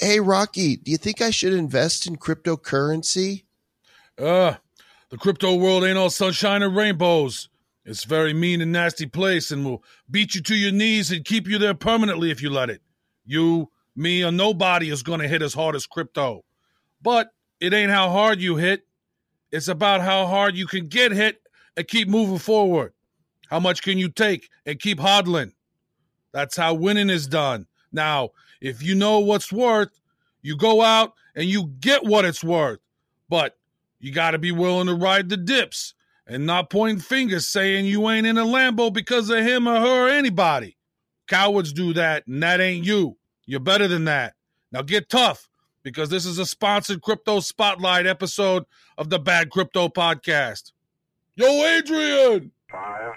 Hey, Rocky, do you think I should invest in cryptocurrency? Uh, the crypto world ain't all sunshine and rainbows. It's a very mean and nasty place and will beat you to your knees and keep you there permanently if you let it. You, me, or nobody is going to hit as hard as crypto. But it ain't how hard you hit, it's about how hard you can get hit and keep moving forward. How much can you take and keep hodling? That's how winning is done. Now, if you know what's worth, you go out and you get what it's worth. But you got to be willing to ride the dips and not point fingers saying you ain't in a Lambo because of him or her or anybody. Cowards do that, and that ain't you. You're better than that. Now get tough because this is a sponsored crypto spotlight episode of the Bad Crypto Podcast. Yo, Adrian! Five,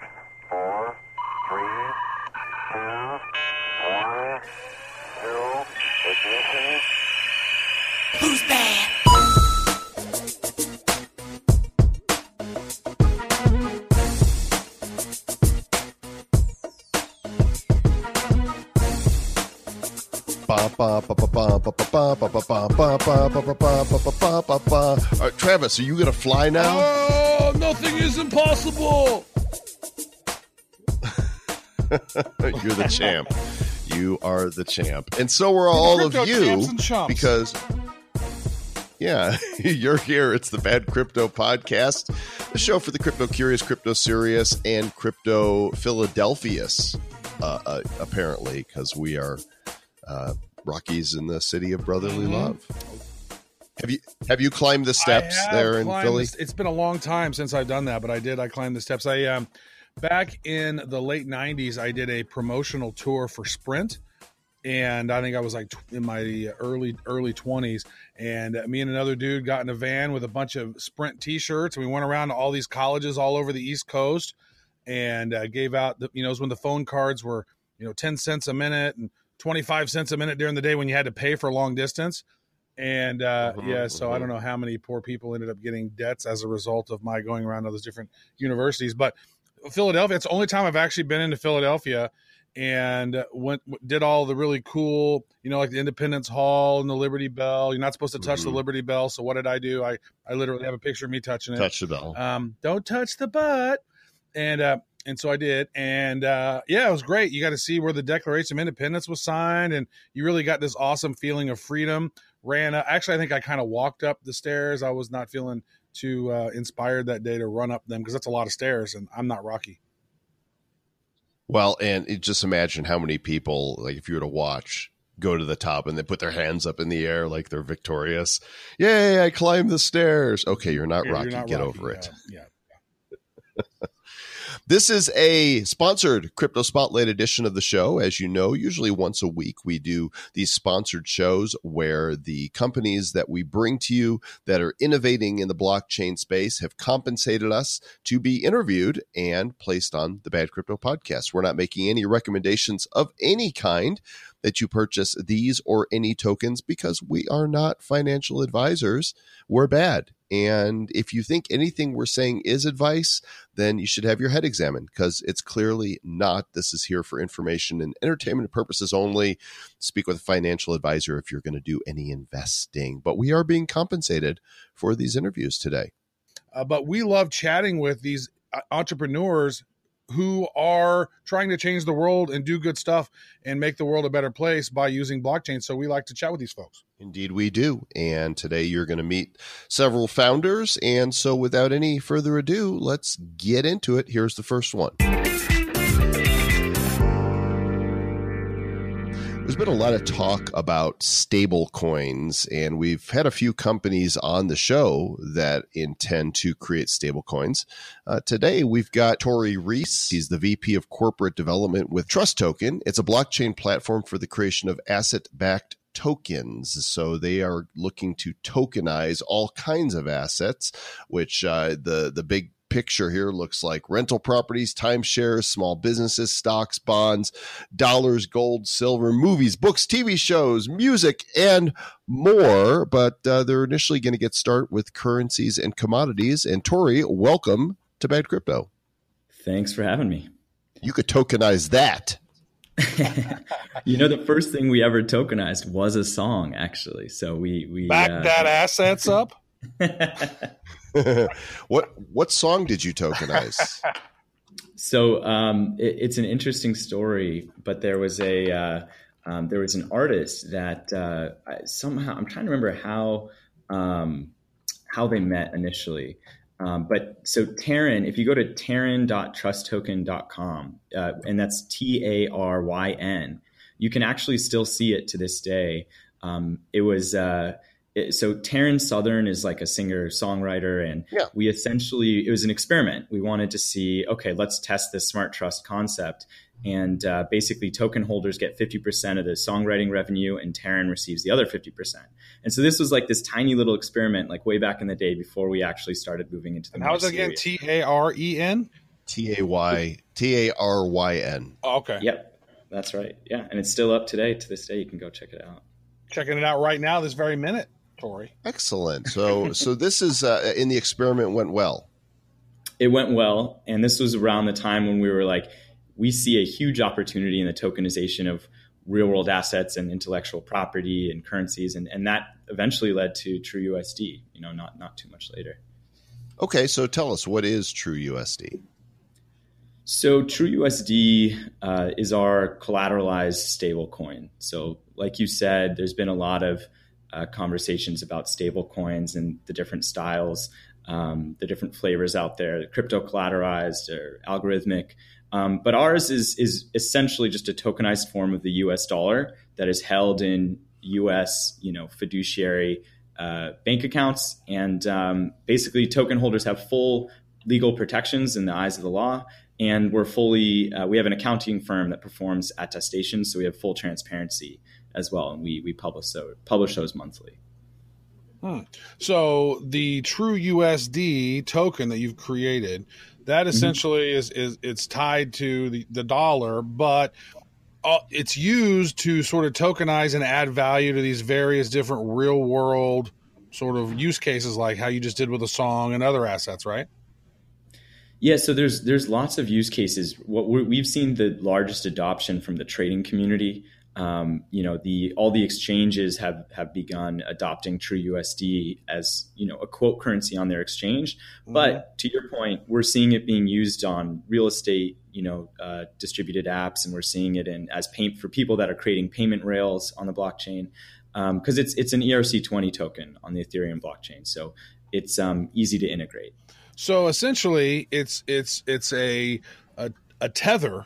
right, Travis, are you to fly now? Oh, nothing is impossible! You're the champ. You are the champ. And so are all of you champs and chumps. because yeah, you're here. It's the Bad Crypto Podcast, the show for the crypto curious, crypto serious, and crypto Philadelphia's, uh, uh, apparently, because we are uh, Rockies in the city of brotherly Mhm. love. Have you have you climbed the steps there in Philly? this- It's been a long time since I've done that, but I did. I climbed the steps. I um back in the late '90s, I did a promotional tour for Sprint, and I think I was like tw- in my early early 20s. And me and another dude got in a van with a bunch of Sprint T-shirts, and we went around to all these colleges all over the East Coast, and uh, gave out. The, you know, it was when the phone cards were you know 10 cents a minute and 25 cents a minute during the day when you had to pay for long distance. And uh, Mhm, yeah, so I mhm. don't know how many poor people ended up getting debts as a result of my going around to those different universities. But Philadelphia, it's the only time I've actually been into Philadelphia and went did all the really cool, you know, like the Independence Hall and the Liberty Bell. You're not supposed to touch the Mhm. Liberty Bell, so what did I do? I I literally have a picture of me touching it Touch the bell. um, don't touch the butt. And uh, and so I did, and uh, yeah, it was great. You got to see where the Declaration of Independence was signed, and you really got this awesome feeling of freedom. Ran up, actually, I think I kind of walked up the stairs. I was not feeling too uh, inspired that day to run up them because that's a lot of stairs, and I'm not Rocky. Well, and it, just imagine how many people, like if you were to watch, go to the top and they put their hands up in the air like they're victorious. Yay, I climbed the stairs. Okay, you're not Yeah, Rocky. you're not Get Rocky. over it. Yeah, yeah. This is a sponsored Crypto Spotlight edition of the show. As you know, usually once a week we do these sponsored shows where the companies that we bring to you that are innovating in the blockchain space have compensated us to be interviewed and placed on the Bad Crypto podcast. We're not making any recommendations of any kind that you purchase these or any tokens because we are not financial advisors. We're bad. And if you think anything we're saying is advice, then you should have your head examined because it's clearly not. This is here for information and entertainment purposes only. Speak with a financial advisor if you're going to do any investing. But we are being compensated for these interviews today. Uh, but we love chatting with these uh, entrepreneurs who are trying to change the world and do good stuff and make the world a better place by using blockchain. So we like to chat with these folks. Indeed, we do. And today you're going to meet several founders. And so, without any further ado, let's get into it. Here's the first one. There's been a lot of talk about stable coins, and we've had a few companies on the show that intend to create stable coins. Uh, today, we've got Tory Reiss. He's the VP of Corporate Development with Trust Token. It's a blockchain platform for the creation of asset backed tokens. So they are looking to tokenize all kinds of assets, which uh, the the big picture here looks like rental properties, timeshares, small businesses, stocks, bonds, dollars, gold, silver, movies, books, TV shows, music, and more. But uh, they're initially going to get started with currencies and commodities. And Tory, welcome to Bad Crypto. Thanks for having me. You could tokenize that. you know, the first thing we ever tokenized was a song, actually. So we we Back uh, that assets up. what what song did you tokenize? So um, it, it's an interesting story, but there was a uh, um, there was an artist that uh, somehow I'm trying to remember how um, how they met initially. Um, but so Taryn, if you go to Taryn.trusttoken.com, uh, and that's T A R Y N, you can actually still see it to this day. Um, it was uh, so Taryn Southern is like a singer songwriter, and Yeah. we essentially it was an experiment. We wanted to see, okay, let's test this smart trust concept, and uh, basically token holders get fifty percent of the songwriting revenue, and Taryn receives the other fifty percent. And so this was like this tiny little experiment, like way back in the day before we actually started moving into the. And more how's it again? T A R E N. T A Y T A R Y N. Oh, Okay. Yep, that's right. Yeah, and it's still up today. To this day, you can go check it out. Checking it out right now, this very minute, Tory. Excellent. So so this is uh, in the experiment went well. it went well and this was around the time when we were like we see a huge opportunity in the tokenization of real world assets and intellectual property and currencies and, and that eventually led to true usd you know not not too much later Okay, so tell us what is True USD? So TrueUSD uh, is our collateralized stable coin. So, like you said, there's been a lot of uh, conversations about stable coins and the different styles, um, the different flavors out there, crypto collateralized or algorithmic. Um, but ours is is essentially just a tokenized form of the U.S. dollar that is held in U.S. you know fiduciary uh, bank accounts, and um, basically token holders have full legal protections in the eyes of the law and we're fully uh, we have an accounting firm that performs attestations, so we have full transparency as well and we we publish so publish those monthly. So the True USD token that you've created, that essentially is is it's tied to the, the dollar, but uh, it's used to sort of tokenize and add value to these various different real world sort of use cases, like how you just did with a song and other assets, right? yeah so there's there's lots of use cases. What we we've seen the largest adoption from the trading community um, you know the all the exchanges have have begun adopting true usd as you know a quote currency on their exchange. But to your point we're seeing it being used on real estate you know uh, distributed apps and we're seeing it in as paint for people that are creating payment rails on the blockchain. Because it's it's an erc20 token on the ethereum blockchain. So it's um, easy to integrate. So essentially, it's it's it's a a, a tether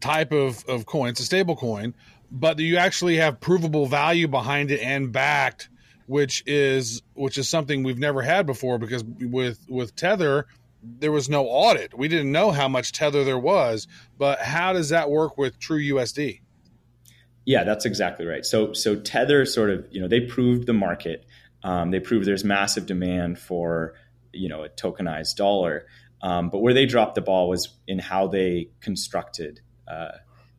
type of of coin. It's a stable coin, but you actually have provable value behind it and backed, which is which is something we've never had before. Because with with tether, there was no audit. We didn't know how much tether there was. But how does that work with True USD? Yeah, that's exactly right. So so Tether sort of you know they proved the market. Um, they proved there's massive demand for you know a tokenized dollar. Um, but where they dropped the ball was in how they constructed uh,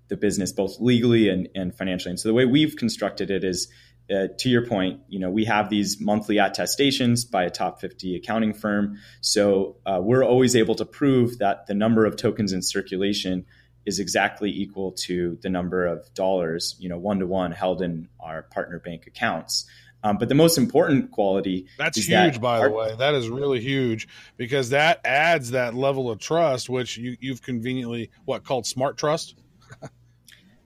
the business, both legally and, and financially. And so the way we've constructed it is, uh, to your point, you know, we have these monthly attestations by a top 50 accounting firm. So uh, we're always able to prove that the number of tokens in circulation is exactly equal to the number of dollars, you know, one to one held in our partner bank accounts. Um, but the most important quality That's huge, that by our- the way. That is really huge because that adds that level of trust, which you, you've conveniently what called smart trust.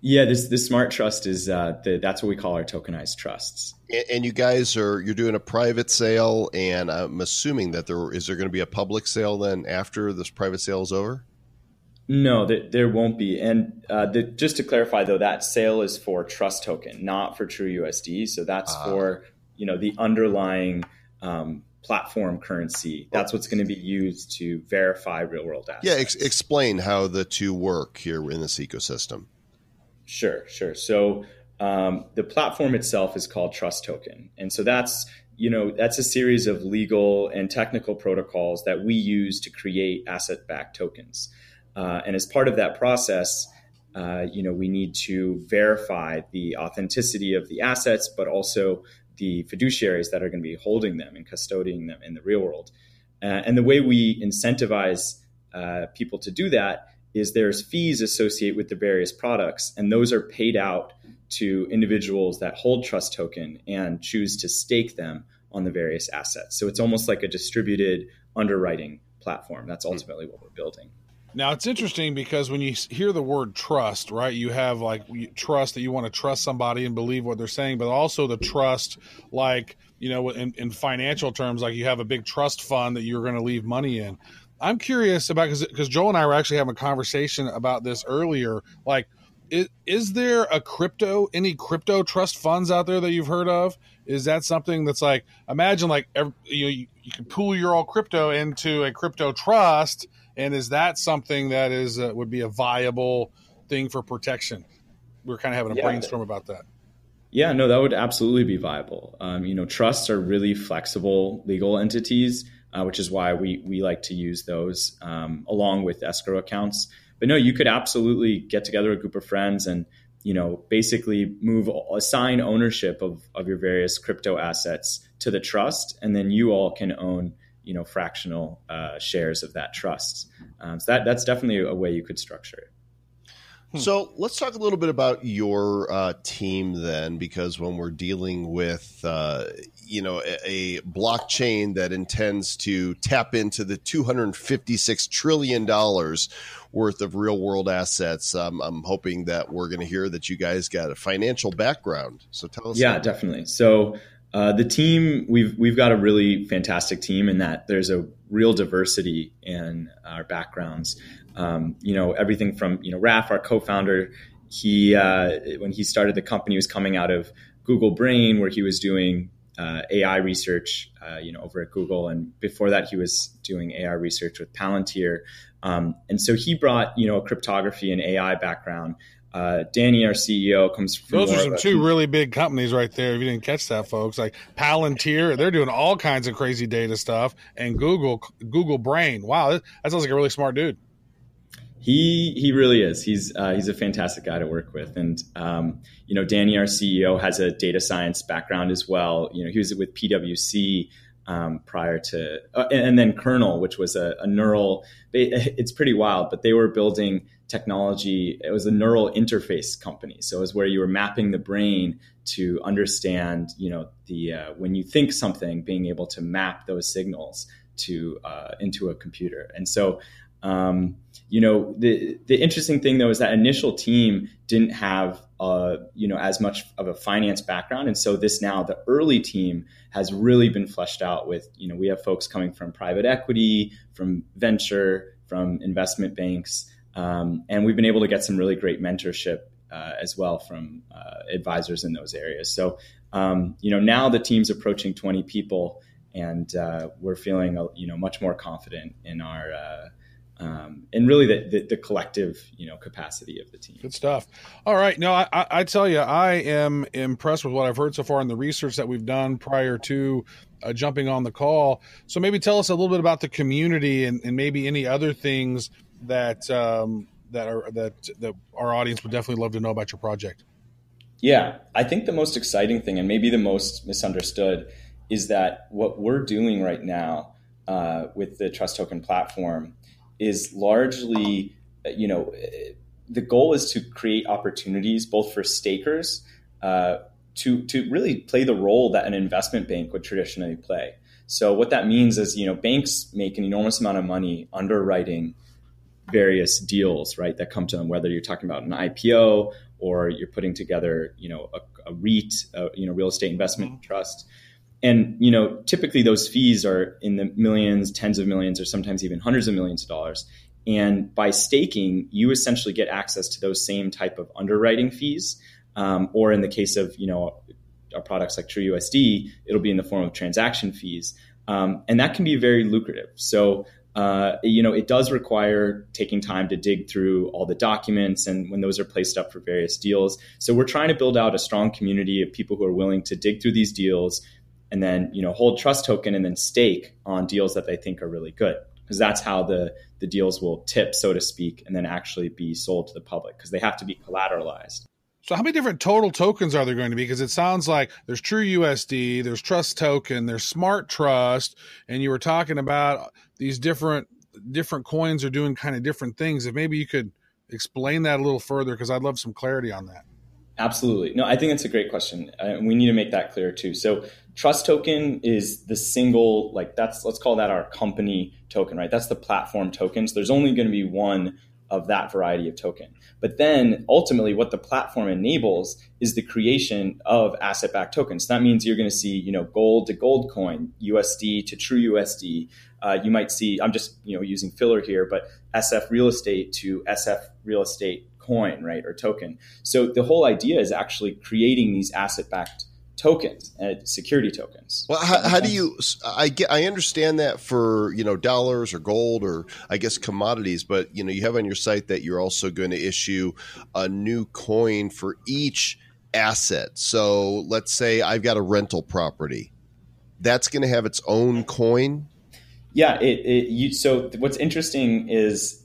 Yeah, this this smart trust is uh, the, that's what we call our tokenized trusts. And, and you guys are you're doing a private sale, and I'm assuming that there is there going to be a public sale then after this private sale is over. No, there, there won't be. And uh, the, just to clarify, though, that sale is for trust token, not for True USD. So that's Ah. for you know the underlying um, platform currency. That's what's going to be used to verify real world assets. Yeah, ex- explain how the two work here in this ecosystem. Sure, sure. So um, the platform itself is called Trust Token, and so that's you know that's a series of legal and technical protocols that we use to create asset-backed tokens. Uh, and as part of that process, uh, you know we need to verify the authenticity of the assets, but also the fiduciaries that are going to be holding them and custodying them in the real world. Uh, and the way we incentivize uh, people to do that is there's fees associated with the various products, and those are paid out to individuals that hold trust token and choose to stake them on the various assets. So it's almost like a distributed underwriting platform. That's ultimately what we're building. Now it's interesting because when you hear the word trust, right, you have like trust that you want to trust somebody and believe what they're saying, but also the trust, like you know, in, in financial terms, like you have a big trust fund that you're going to leave money in. I'm curious about because because Joel and I were actually having a conversation about this earlier. Like, is, is there a crypto, any crypto trust funds out there that you've heard of? Is that something that's like, imagine like every, you know, you, you can pool your all crypto into a crypto trust, and is that something that is uh, would be a viable thing for protection? We are kind of having a yeah, brainstorm about that. Yeah, no, that would absolutely be viable. Um, you know, trusts are really flexible legal entities, uh, which is why we we like to use those um, along with escrow accounts. But no, you could absolutely get together a group of friends and you know basically move assign ownership of of your various crypto assets to the trust, and then you all can own you know fractional uh, shares of that trust. Um, so that that's definitely a way you could structure it. Hmm. So let's talk a little bit about your uh, team then, because when we're dealing with, uh, you know, a, a, blockchain that intends to tap into the 256 trillion dollars worth of real world assets, um, I'm hoping that we're going to hear that you guys got a financial background. So tell us. Yeah, definitely. So uh, the team we've we've got a really fantastic team in that there's a real diversity in our backgrounds. Um, you know, everything from you know Raf, our co-founder, he uh, when he started the company, was coming out of Google Brain, where he was doing uh, AI research, uh, you know, over at Google, and before that, he was doing AI research with Palantir. Um, and so he brought you know a cryptography and AI background. Uh, Danny, our CEO, comes from. Those are some two really big companies right there. If you didn't catch that, folks, like Palantir, they're doing all kinds of crazy data stuff, and Google, Google Brain. Wow, that, that sounds like a really smart dude. He he really is. He's uh, he's a fantastic guy to work with, and um, you know, Danny, our CEO, has a data science background as well. You know, he was with PwC um, prior to, uh, and, and, then Kernel, which was a, a neural. They, it's pretty wild, but they were building technology. It was a neural interface company, so it was where you were mapping the brain to understand, you know, the uh, when you think something, being able to map those signals to uh, into a computer, and so um, you know, the the interesting thing though is that initial team didn't have uh, you know as much of a finance background, and so this now the early team has really been fleshed out with you know we have folks coming from private equity, from venture, from investment banks, um, and we've been able to get some really great mentorship uh, as well from uh, advisors in those areas. So um, you know now the team's approaching 20 people, and uh, we're feeling you know much more confident in our uh, um, and really the, the, the, collective you know capacity of the team. Good stuff. All right, no, I, I, I, tell you, I am impressed with what I've heard so far in the research that we've done prior to uh, jumping on the call. So maybe tell us a little bit about the community and, and maybe any other things that um, that are that that our audience would definitely love to know about your project. Yeah, I think the most exciting thing, and maybe the most misunderstood, is that what we're doing right now uh, with the Trust Token platform is largely, you know, the goal is to create opportunities both for stakers uh, to to really play the role that an investment bank would traditionally play. So what that means is, you know, banks make an enormous amount of money underwriting various deals, right, that come to them. Whether you're talking about an IPO or you're putting together, you know, a, a REIT, a, you know, real estate investment mm-hmm. trust and you know typically those fees are in the millions tens of millions or sometimes even hundreds of millions of dollars. And by staking you essentially get access to those same type of underwriting fees. Um, or in the case of you know our products like TrueUSD, it'll be in the form of transaction fees. Um, and that can be very lucrative. So uh, you know, it does require taking time to dig through all the documents and when those are placed up for various deals. So we're trying to build out a strong community of people who are willing to dig through these deals, and then you know hold trust token and then stake on deals that they think are really good because that's how the the deals will tip so to speak and then actually be sold to the public because they have to be collateralized so how many different total tokens are there going to be because it sounds like there's true usd there's trust token there's smart trust and you were talking about these different different coins are doing kind of different things. If maybe you could explain that a little further, because I'd love some clarity on that. Absolutely. No, I think that's a great question. Uh, we need to make that clear too. So, Trust Token is the single, like that's, let's call that our company token, right? That's the platform token. So, there's only going to be one of that variety of token. But then ultimately, what the platform enables is the creation of asset backed tokens. That means you're going to see, you know, gold to gold coin, USD to true USD. Uh, you might see, I'm just, you know, using filler here, but SF real estate to SF real estate coin, right, or token. So the whole idea is actually creating these asset backed tokens and security tokens. Well, how, how do you? I get. I understand that for you know dollars or gold or I guess commodities, but you know you have on your site that you're also going to issue a new coin for each asset. So let's say I've got a rental property, that's going to have its own coin. Yeah. It. it you, so what's interesting is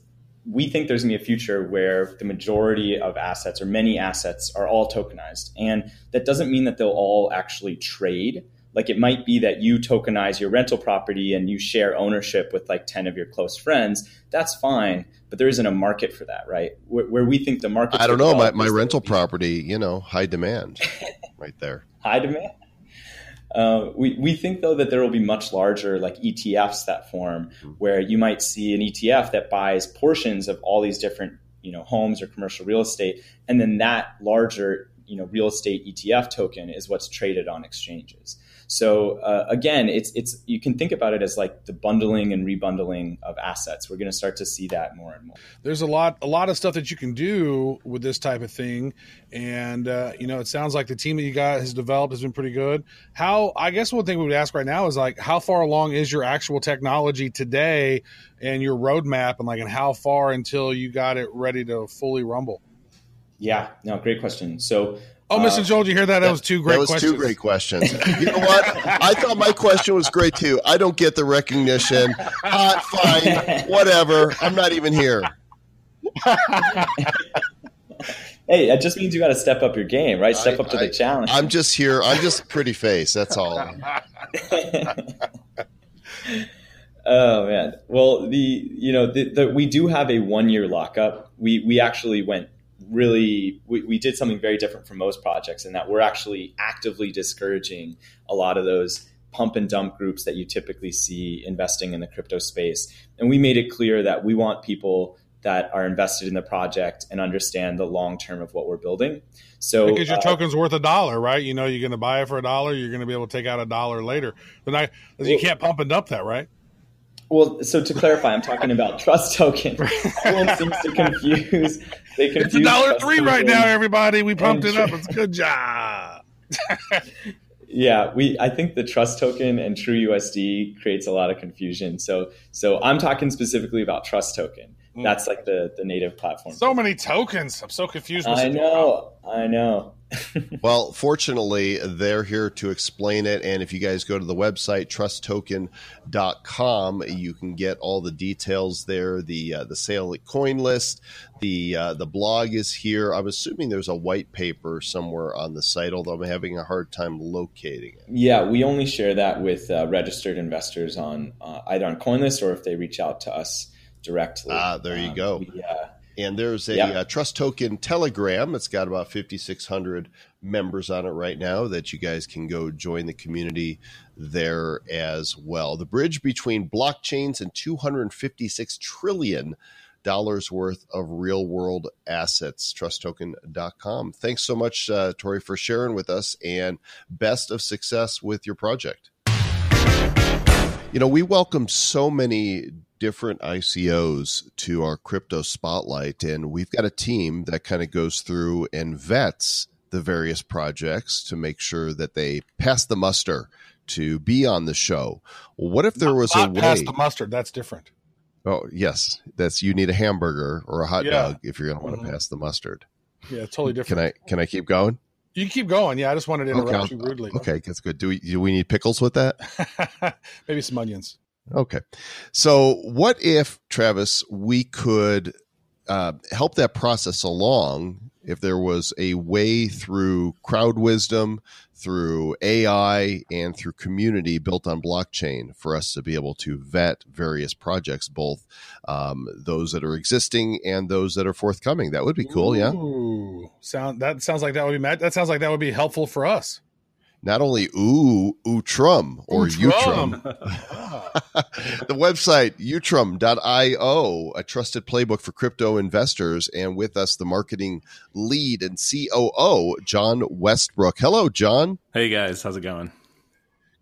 we think there's going to be a future where the majority of assets or many assets are all tokenized. And that doesn't mean that they'll all actually trade. Like it might be that you tokenize your rental property and you share ownership with like 10 of your close friends. That's fine, but there isn't a market for that, right? Where, where we think the market I don't know. My, my rental property, you know, high demand right there. high demand? Uh, we, we think though that there will be much larger like ETFs that form mm-hmm. where you might see an ETF that buys portions of all these different you know homes or commercial real estate and then that larger you know real estate ETF token is what's traded on exchanges. So uh, again, it's it's you can think about it as like the bundling and rebundling of assets. We're going to start to see that more and more. There's a lot a lot of stuff that you can do with this type of thing, and uh, you know it sounds like the team that you got has developed has been pretty good. How I guess one thing we would ask right now is like how far along is your actual technology today and your roadmap, and like and how far until you got it ready to fully rumble? Yeah, no, great question. So Oh, Mr. Joel, did you hear that? That was two great that was questions. two great questions. You know what? I thought my question was great too. I don't get the recognition. Hot, fine, whatever. I'm not even here. hey, that just means you got to step up your game, right? Step I, up to I, the challenge. I'm just here. I'm just pretty face. That's all. oh man. Well, the you know the, the, we do have a one year lockup. We we actually went really we, we did something very different from most projects in that we're actually actively discouraging a lot of those pump and dump groups that you typically see investing in the crypto space and we made it clear that we want people that are invested in the project and understand the long term of what we're building. So because your uh, token's worth a dollar, right? You know, you're going to buy it for a dollar. You're going to be able to take out a dollar later. But I, you can't pump and dump that, right? Well, so to clarify, I'm talking about trust token. Everyone seems to confuse. They confuse. It's a dollar three right now, everybody. We pumped it up. It's a good job. yeah, we. I think the trust token and True USD creates a lot of confusion. So, so I'm talking specifically about trust token. Mm. That's like the the native platform. So many tokens. I'm so confused. I know. I know. well, fortunately, they're here to explain it. And if you guys go to the website, trusttoken.com, you can get all the details there the uh, the sale coin list. The, uh, the blog is here. I'm assuming there's a white paper somewhere on the site, although I'm having a hard time locating it. Yeah, we only share that with uh, registered investors on uh, either on CoinList or if they reach out to us directly. Ah, there you um, go. Yeah and there's a, a, uh, trust token telegram. It's got about 5600 members on it right now that you guys can go join the community there as well. The bridge between blockchains and 256 trillion dollars worth of real world assets. Trusttoken.com thanks so much uh, tori for sharing with us and best of success with your project. You know we welcome so many different ICOs to our crypto spotlight, and we've got a team that kind of goes through and vets the various projects to make sure that they pass the muster to be on the show. What if there was not a way? Pass the mustard. That's different. Oh yes, that's you need a hamburger or a hot yeah. dog if you're going to want to mm-hmm. pass the mustard. Yeah, totally different. Can I can I keep going? You keep going. Yeah, I just wanted to interrupt okay. you rudely. Okay, that's good. Do we do we need pickles with that? Maybe some onions. Okay. So, what if, Travis, we could uh, help that process along, if there was a way through crowd wisdom, through AI, and through community built on blockchain for us to be able to vet various projects, both um, those that are existing and those that are forthcoming, that would be cool. Yeah. Sound that sounds like that would be that sounds like that would be helpful for us. Not only ooh, Utrum or Utrum. the website utrum.io, a trusted playbook for crypto investors, and with us the marketing lead and COO, John Westbrook. Hello, John. Hey guys, how's it going?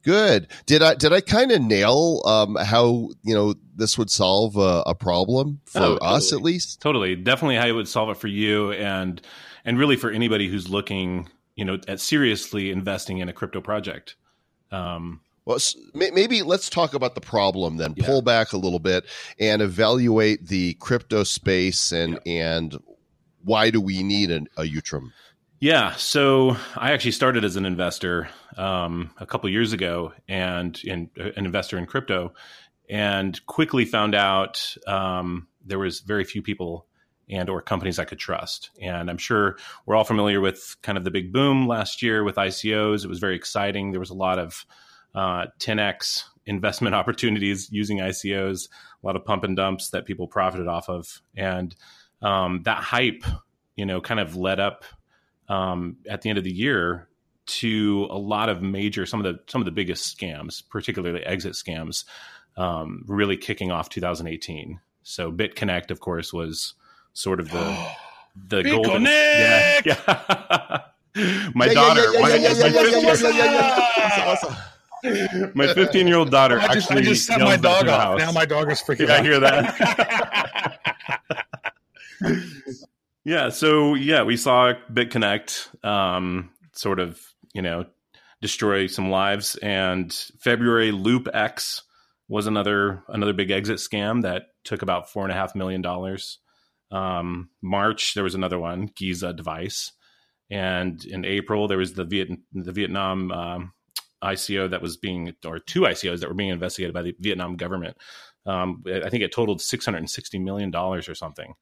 Good. Did I did I kind of nail um, how you know this would solve a, a problem for Oh, us totally. at least? Totally, definitely, how it would solve it for you, and and really for anybody who's looking, you know, at seriously investing in a crypto project. Um, Well, maybe let's talk about the problem then. Yeah. Pull back a little bit and evaluate the crypto space and and why do we need an, a Utrum? Yeah, so I actually started as an investor um, a couple years ago, and in, an investor in crypto, and quickly found out um, there was very few people and or companies I could trust. And I'm sure we're all familiar with kind of the big boom last year with ICOs. It was very exciting. There was a lot of uh, 10x investment opportunities using ICOs, a lot of pump and dumps that people profited off of, and um, that hype, you know, kind of led up um, at the end of the year to a lot of major some of the some of the biggest scams, particularly exit scams, um, really kicking off 2018. So BitConnect, of course, was sort of the the golden. Yeah, yeah. my Yeah, yeah, daughter, yeah, yeah, my- yeah, yeah, my yeah, yeah, 15 yeah, yeah, yeah, yeah. Awesome, awesome. my 15 year old daughter I just, I actually just set my dog off. Now my dog is freaking Yeah, I out. hear that. yeah, so yeah, we saw BitConnect um, sort of, you know, destroy some lives, and February LoopX was another another big exit scam that took about four and a half million dollars. Um, March there was another one, Giza device, and in April there was the Viet the Vietnam um, ICO that was being or two ICOs that were being investigated by the Vietnam government. Um, I think it totaled six hundred and sixty million dollars or something.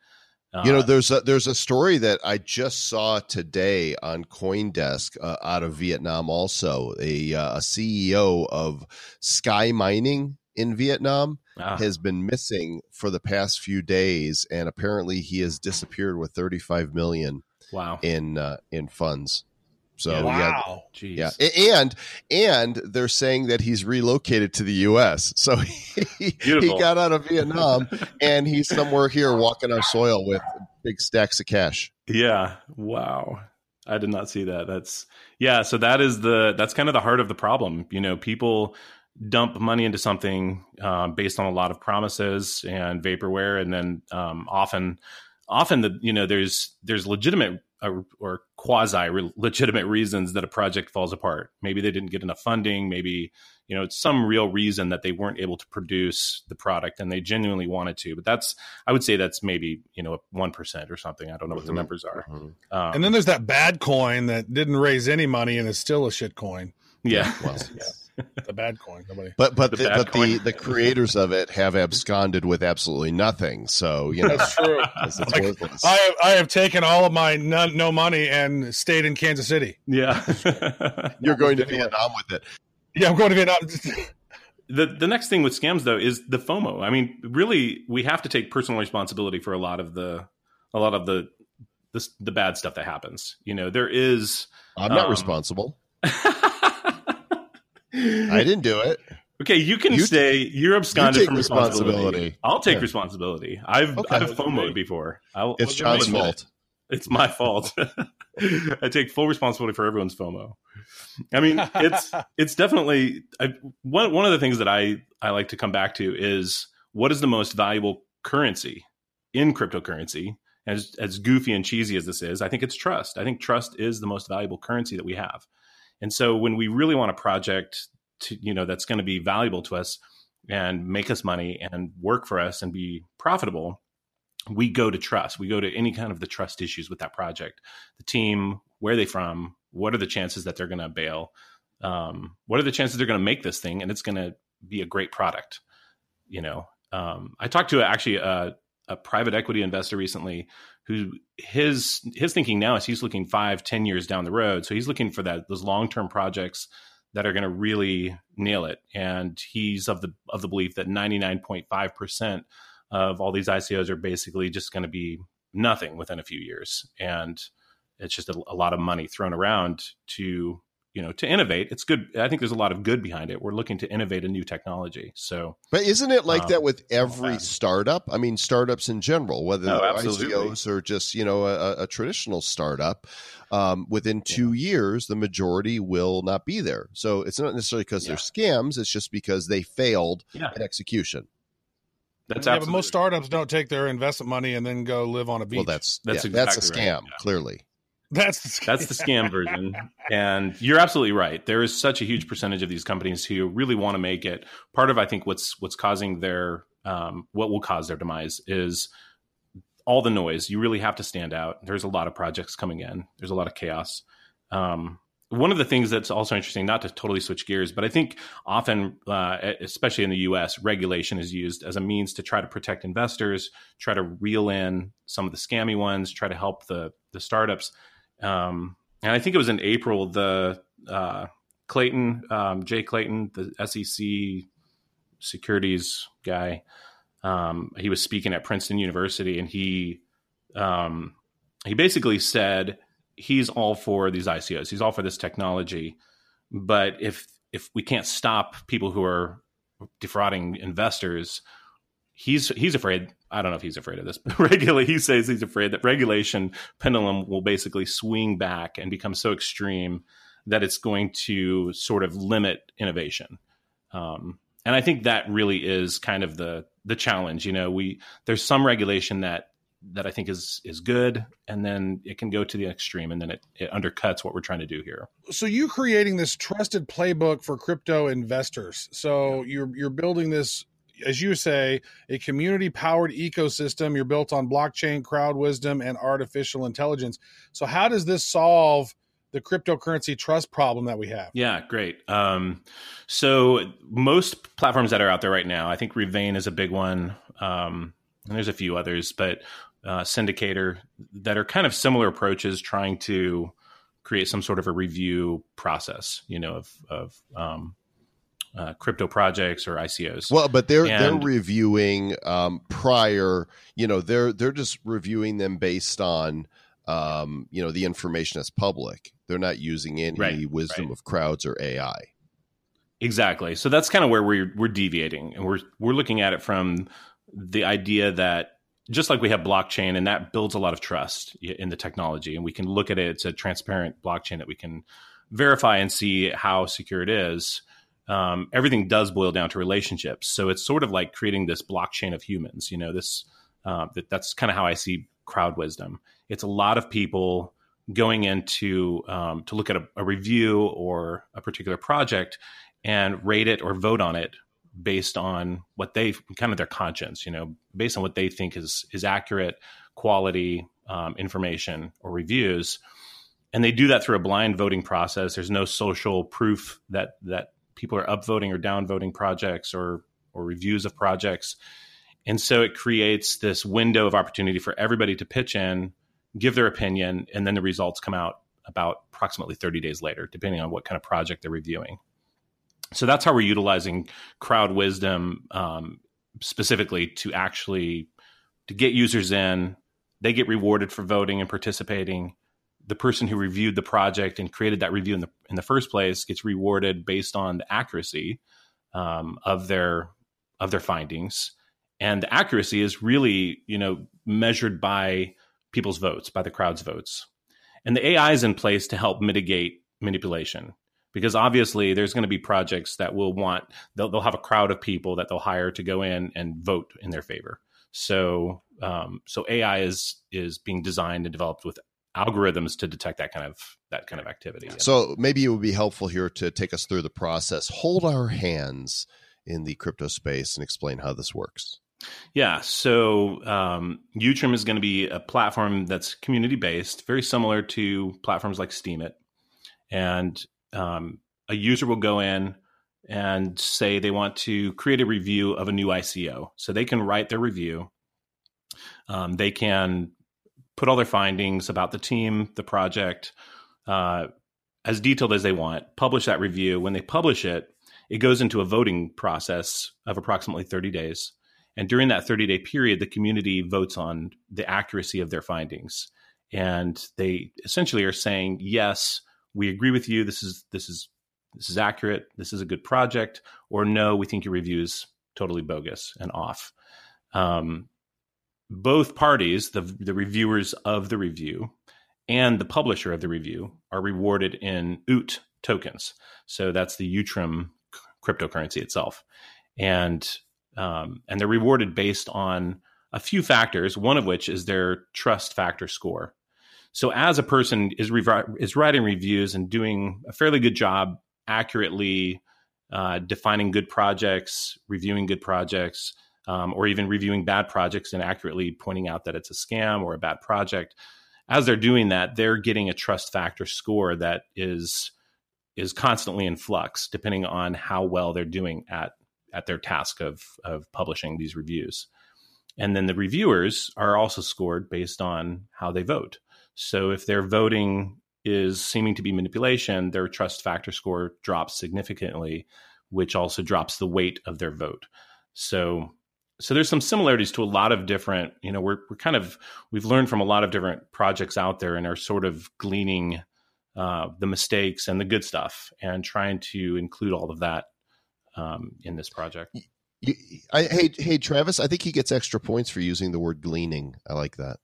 You know, Uh, there's a, there's a story that I just saw today on CoinDesk uh, out of Vietnam. Also, a, uh, a CEO of Sky Mining in Vietnam ah, has been missing for the past few days, and apparently he has disappeared with 35 million wow, in uh, in funds. So Yeah. yeah, Wow. jeez, yeah, and and they're saying that he's relocated to the U.S. So he, he got out of Vietnam and he's somewhere here walking our soil with big stacks of cash. Yeah. Wow. I did not see that. That's yeah. So that is the that's kind of the heart of the problem. You know, people dump money into something um, based on a lot of promises and vaporware, and then um, often, often the you know there's there's legitimate or, or quasi legitimate reasons that a project falls apart. Maybe they didn't get enough funding. Maybe you know it's some real reason that they weren't able to produce the product and they genuinely wanted to. But that's I would say that's maybe you know one percent or something. I don't know what the Mhm. numbers are. Um, And then there's that bad coin that didn't raise any money and is still a shit coin. yeah, Well, The bad coin. Nobody. but but The the, but the, coin. the creators of it have absconded with absolutely nothing. So you know That's true. it's, it's Like, worthless. I have, I have taken all of my none, no money and stayed in Kansas City. yeah. You're going to Vietnam with it. Yeah, I'm going to Vietnam. the the next thing with scams though is the FOMO. I mean, really, we have to take personal responsibility for a lot of the a lot of the the, the bad stuff that happens. You know, there is. I'm not Um, responsible. I didn't do it. Okay, you can You- say you're absconded take from responsibility. responsibility. I'll take Yeah. responsibility. I've Okay. I've FOMO'd before. I'll, It's I'll John's admit it. fault. It's my fault. I take full responsibility for everyone's FOMO. I mean, it's it's definitely I, one one of the things that I I like to come back to is what is the most valuable currency in cryptocurrency. As as goofy and cheesy as this is, I think it's trust. I think trust is the most valuable currency that we have. And so when we really want a project to you know that's going to be valuable to us and make us money and work for us and be profitable, we go to trust. We go to any kind of the trust issues with that project. The team, where are they from? What are the chances that they're going to bail? Um, what are the chances they're going to make this thing and it's going to be a great product? You know, um, I talked to actually a, a private equity investor recently who his his thinking now is he's looking five ten years down the road. So he's looking for that those long-term projects that are going to really nail it. And he's of the of the belief that 99.5% of all these icos are basically just going to be nothing within a few years. And it's just a, a lot of money thrown around to you know to innovate it's good i think there's a lot of good behind it we're looking to innovate a new technology so But isn't it like Um, that with every bad. startup? I mean, startups in general, whether Oh, they're absolutely. ICOs or just you know a, a traditional startup. Um, within two years, the majority will not be there. So it's not necessarily because they're scams; it's just because they failed Yeah. at execution. that's yeah, but most startups don't take their investment money and then go live on a beach. Well, that's That's yeah, that's a scam. right. Yeah. Clearly, that's the, That's the scam version. And you're absolutely right. There is such a huge percentage of these companies who really want to make it. Part of I think what's what's causing their um, what will cause their demise is all the noise. You really have to stand out. There's a lot of projects coming in. There's a lot of chaos. Um, one of the things that's also interesting, not to totally switch gears, but I think often, uh, especially in the U.S., regulation is used as a means to try to protect investors, try to reel in some of the scammy ones, try to help the the startups. Um, and I think it was in April the uh, Clayton, um, Jay Clayton, the SEC securities guy. Um, he was speaking at Princeton University, and he um, he basically said he's all for these ICOs. He's all for this technology, but if if we can't stop people who are defrauding investors, he's he's afraid. I don't know if he's afraid of this, but regularly he says he's afraid that regulation pendulum will basically swing back and become so extreme that it's going to sort of limit innovation. Um, and I think that really is kind of the the challenge. You know, we there's some regulation that that I think is is good, and then it can go to the extreme, and then it, it undercuts what we're trying to do here. so you creating this trusted playbook for crypto investors. So you're you're building this, as you say, a community powered ecosystem. You're built on blockchain, crowd wisdom, and artificial intelligence. So how does this solve the cryptocurrency trust problem that we have? Yeah, great. Um, so most platforms that are out there right now, I think Revain is a big one, um, and there's a few others, but uh, Syndicator that are kind of similar approaches, trying to create some sort of a review process, you know, of of um, uh, crypto projects or ICOs. well, but they're they're reviewing um, prior. You know, they're they're just reviewing them based on um, you know the information that's public. They're not using any Right, wisdom right. of crowds or AI. Exactly. So that's kind of where we're we're deviating, and we're we're looking at it from the idea that just like we have blockchain, and that builds a lot of trust in the technology, and we can look at it. It's a transparent blockchain that we can verify and see how secure it is. Um, everything does boil down to relationships. So it's sort of like creating this blockchain of humans. You know, this uh, that, that's kind of how I see crowd wisdom. It's a lot of people going into um, to look at a, a review or a particular project and rate it or vote on it based on what they kind of their conscience, you know, based on what they think is is accurate, quality um, information or reviews, and they do that through a blind voting process. There's no social proof that that people are upvoting or downvoting projects or or reviews of projects, and so it creates this window of opportunity for everybody to pitch in, give their opinion, and then the results come out about approximately 30 days later, depending on what kind of project they're reviewing. So that's how we're utilizing crowd wisdom um, specifically to actually to get users in. They get rewarded for voting and participating. The person who reviewed the project and created that review in the in the first place gets rewarded based on the accuracy um, of their of their findings. And the accuracy is really, you know, measured by people's votes, by the crowd's votes. And the AI is in place to help mitigate manipulation because obviously there's going to be projects that will want they'll, they'll have a crowd of people that they'll hire to go in and vote in their favor so um, so ai is is being designed and developed with algorithms to detect that kind of that kind of activity So maybe it would be helpful here to take us through the process, hold our hands in the crypto space, and explain how this works. Yeah. So um, Utrum is going to be a platform that's community based, very similar to platforms like Steemit. And um, a user will go in and say they want to create a review of a new ICO. So they can write their review Um, they can put all their findings about the team, the project, uh, as detailed as they want, publish that review. When they publish it, it goes into a voting process of approximately 30 days. And during that 30 day period, the community votes on the accuracy of their findings. And they essentially are saying, yes, we agree with you. This is, this is, this is accurate. This is a good project. Or no, we think your review is totally bogus and off. Um, both parties, the, the reviewers of the review and the publisher of the review, are rewarded in OOT tokens. So that's the Utrum cryptocurrency itself, and um, and they're rewarded based on a few factors. One of which is their trust factor score. So as a person is revi- is writing reviews and doing a fairly good job accurately uh, defining good projects, reviewing good projects, um, or even reviewing bad projects and accurately pointing out that it's a scam or a bad project. As they're doing that, they're getting a trust factor score that is is constantly in flux, depending on how well they're doing at at their task of of publishing these reviews. And then the reviewers are also scored based on how they vote. So if their voting is seeming to be manipulation, their trust factor score drops significantly, which also drops the weight of their vote. So so there's some similarities to a lot of different, you know, we're we're kind of we've learned from a lot of different projects out there and are sort of gleaning uh, the mistakes and the good stuff and trying to include all of that um, in this project. You, I, hey, hey, Travis, I think he gets extra points for using the word gleaning. I like that.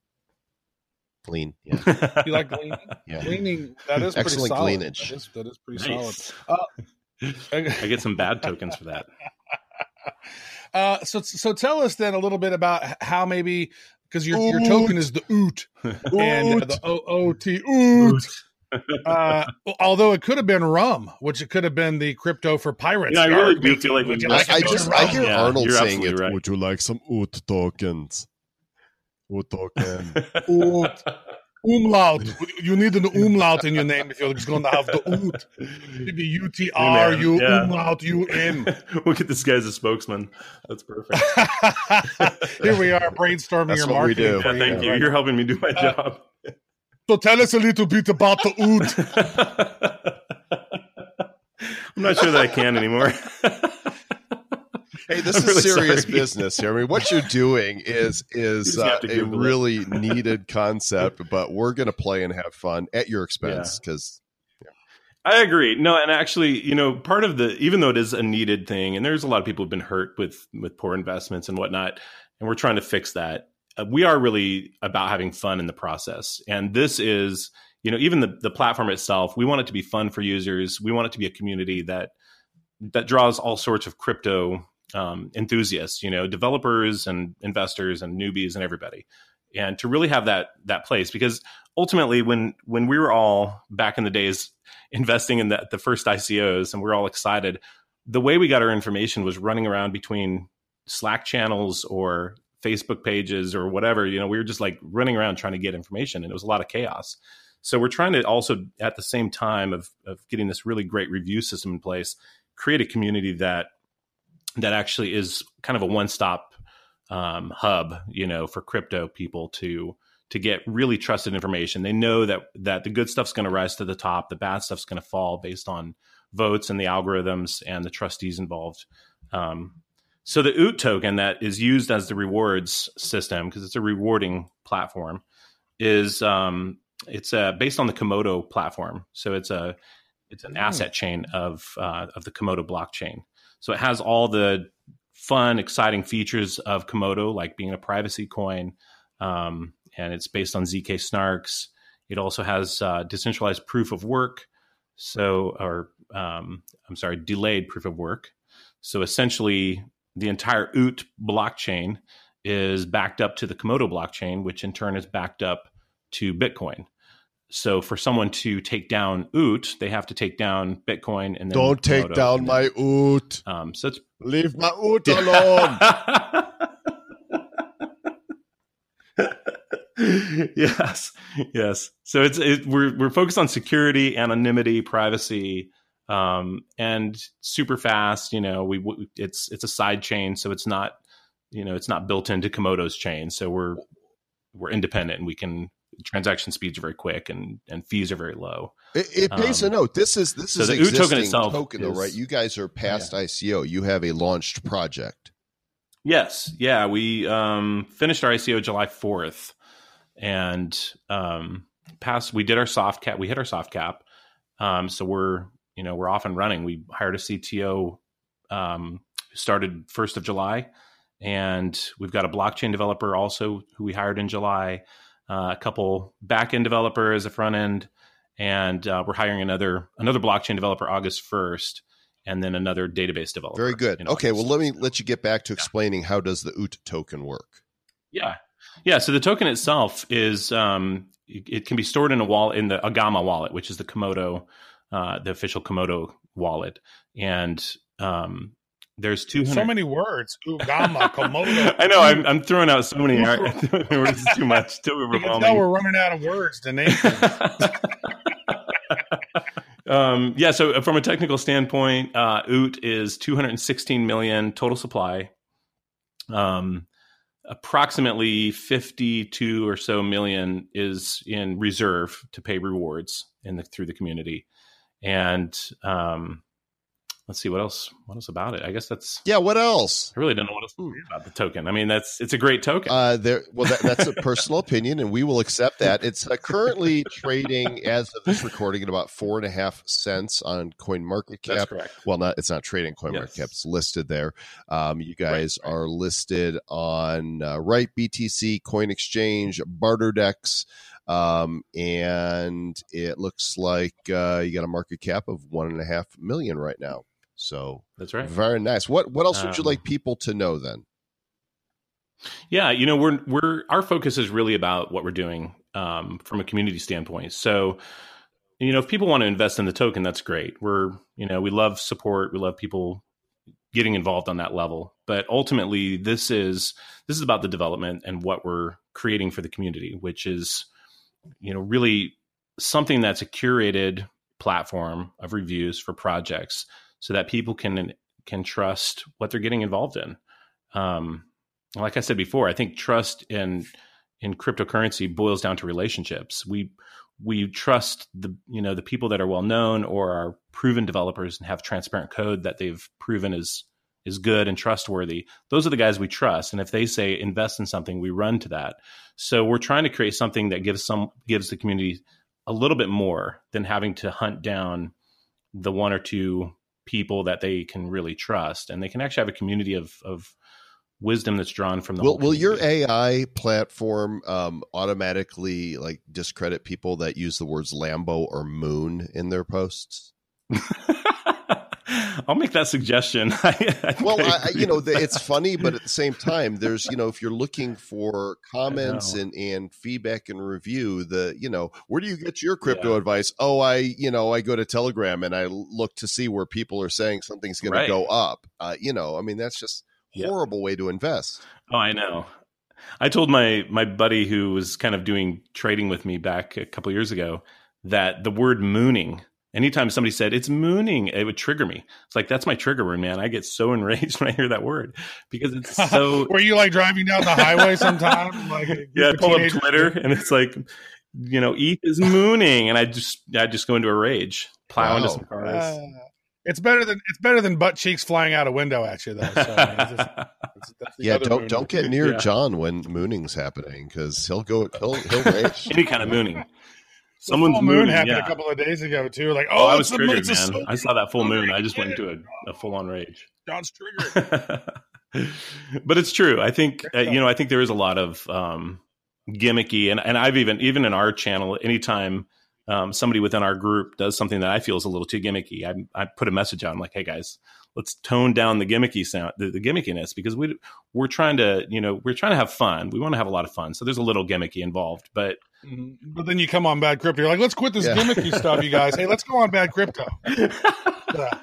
Glean, yeah. You like gleaning? Yeah. Gleaning, that is pretty Excellent solid. gleanage. That is, that is pretty Nice. solid. Uh, I get some bad tokens for that. Uh, so so tell us then a little bit about how maybe because your your token is the oot and uh, the O O T oot. Uh, although it could have been rum, which it could have been the crypto for pirates. Yeah, I really do feel like would we you I, like a I bit just I hear Yeah, Arnold saying it. right. Would you like some oot tokens? Oot token. Oot. Umlaut. You need an umlaut in your name if you're just going to have the oot. The U T R U umlaut U M. we'll get this guy as a spokesman. That's perfect. Here we are brainstorming That's your what we marketing. do. Yeah, thank you. right You're helping me do my Uh, job. So tell us a little bit about the oot. I'm not sure that I can anymore. Hey, this I'm is really serious sorry. business here. I mean, what you're doing is is You just have uh, a Google it. really needed concept, but we're going to play and have fun at your expense because I agree. No, and actually, you know, part of the even though it is a needed thing, and there's a lot of people who've been hurt with with poor investments and whatnot, and we're trying to fix that. Uh, we are really about having fun in the process, and this is, you know, even the the platform itself. We want it to be fun for users. We want it to be a community that that draws all sorts of crypto um, enthusiasts, you know, developers and investors and newbies and everybody, and to really have that that place because ultimately, when when we were all back in the days investing in the, the first ICOs and we're all excited. The way we got our information was running around between Slack channels or Facebook pages or whatever. You know, we were just like running around trying to get information and it was a lot of chaos. So we're trying to also at the same time of, of getting this really great review system in place, create a community that that actually is kind of a one-stop um, hub, you know, for crypto people to to get really trusted information. They know that that the good stuff's going to rise to the top, the bad stuff's going to fall based on votes and the algorithms and the trustees involved. Um, so the OOT token that is used as the rewards system because it's a rewarding platform is um, it's uh, based on the Komodo platform. So it's a it's an asset chain of uh, of the Komodo blockchain. So it has all the fun, exciting features of Komodo, like being a privacy coin, um, and it's based on zk snarks. It also has uh, decentralized proof of work, so or um, I'm sorry, delayed proof of work. So essentially, the entire OOT blockchain is backed up to the Komodo blockchain, which in turn is backed up to Bitcoin. So for someone to take down OOT, they have to take down Bitcoin and then don't take down my oot. Um, so it's Leave my oot alone. yes, yes. So it's it, we're we're focused on security, anonymity, privacy, um, and super fast. You know, we we- it's it's a side chain, so it's not you know, it's not built into Komodo's chain, so we're we're independent and we can transaction speeds are very quick and and fees are very low. It, it pays Um, a note. This is this so is the existing token itself token though, right? You guys are past ICO. You have a launched project. Yes, yeah, we um, finished our ICO July fourth, and um, passed. We did our soft cap. We hit our soft cap, um, so we're you know we're off and running. We hired a CTO, um, started first of July, and we've got a blockchain developer also who we hired in July, uh, a couple back end developers, a front end, and uh, we're hiring another another blockchain developer August first, and then another database developer. Very good. Okay, well let me let you get back to explaining how does the OOT token work. Yeah, yeah. So the token itself is um, it, it can be stored in a wallet in the Agama wallet, which is the Komodo, uh, the official Komodo wallet, and um, there's two hundred. So many words. Ugama, Komodo. I know. I'm, I'm throwing out so many words. Too much. Too You can tell we're running out of words to name um, yeah. So from a technical standpoint, uh, OOT is 216 million total supply. Um, approximately 52 or so million is in reserve to pay rewards in the through the community, and um, let's see what else. What else about it? I guess that's. Yeah, what else? I really don't know what else to say about the token. I mean, that's it's a great token. Uh, there. Well, that, that's a personal opinion, and we will accept that. It's uh, currently trading as of this recording at about four and a half cents on Coin Market that's Cap. correct. Well, not it's not trading Coin Market Yes. Cap. It's listed there. Um, you guys right. are listed on uh, RightBTC, Coin Exchange, BarterDex, um, and it looks like uh, you got a market cap of one and a half million right now. So That's right. very nice. What what else would you Um, like people to know then? Yeah, you know, we're we're our focus is really about what we're doing um, from a community standpoint. So, you know, if people want to invest in the token, that's great. We're you know we love support. We love people getting involved on that level. But ultimately, this is this is about the development and what we're creating for the community, which is you know really something that's a curated platform of reviews for projects, so that people can can trust what they're getting involved in. Um, like I said before, I think trust in in cryptocurrency boils down to relationships. We we trust the you know the people that are well known or are proven developers and have transparent code that they've proven is is good and trustworthy. Those are the guys we trust, and if they say invest in something, we run to that. So we're trying to create something that gives some gives the community a little bit more than having to hunt down the one or two people that they can really trust, and they can actually have a community of of wisdom that's drawn from the Will will your. AI platform um, automatically like discredit people that use the words Lambo or Moon in their posts? I'll make that suggestion. Well, I you know, the, it's funny, but at the same time, there's you know, if you're looking for comments and and feedback and review, the you know, where do you get your crypto Yeah. advice? Oh, I you know, I go to Telegram and I look to see where people are saying something's going Right. to go up. Uh, you know, I mean, that's just Yeah. horrible way to invest. Oh, I know. I told my my buddy who was kind of doing trading with me back a couple years ago that the word mooning. Anytime somebody said it's mooning, it would trigger me. It's like that's my trigger word, man. I get so enraged when I hear that word because it's so. Were you like driving down the highway sometime? Like yeah, I pull up? Twitter and it's like, you know, ETH is mooning, and I just I just go into a rage, plow into some cars. Uh, it's better than it's better than butt cheeks flying out a window at you though. So, it's just- it's- Yeah, don't don't get near Yeah. John when mooning's happening because he'll go he'll he'll rage. Any kind of mooning. The Someone's full moon mooning, happened yeah. a couple of days ago too. Like, Oh, oh, I was triggered, man. solar- I saw that full moon. I just went into a, a full on rage. John's triggered. but it's true. I think uh, you know. I think there is a lot of um, gimmicky, and and I've even even in our channel, anytime um, somebody within our group does something that I feel is a little too gimmicky, I I put a message out. I'm like, hey guys, let's tone down the gimmicky sound, the, the gimmickiness, because we we're trying to you know we're trying to have fun. We want to have a lot of fun, so there's a little gimmicky involved, but. Mm-hmm. But then you come on bad crypto. You're like, let's quit this Yeah. gimmicky stuff, you guys. Hey, let's go on bad crypto. Yeah.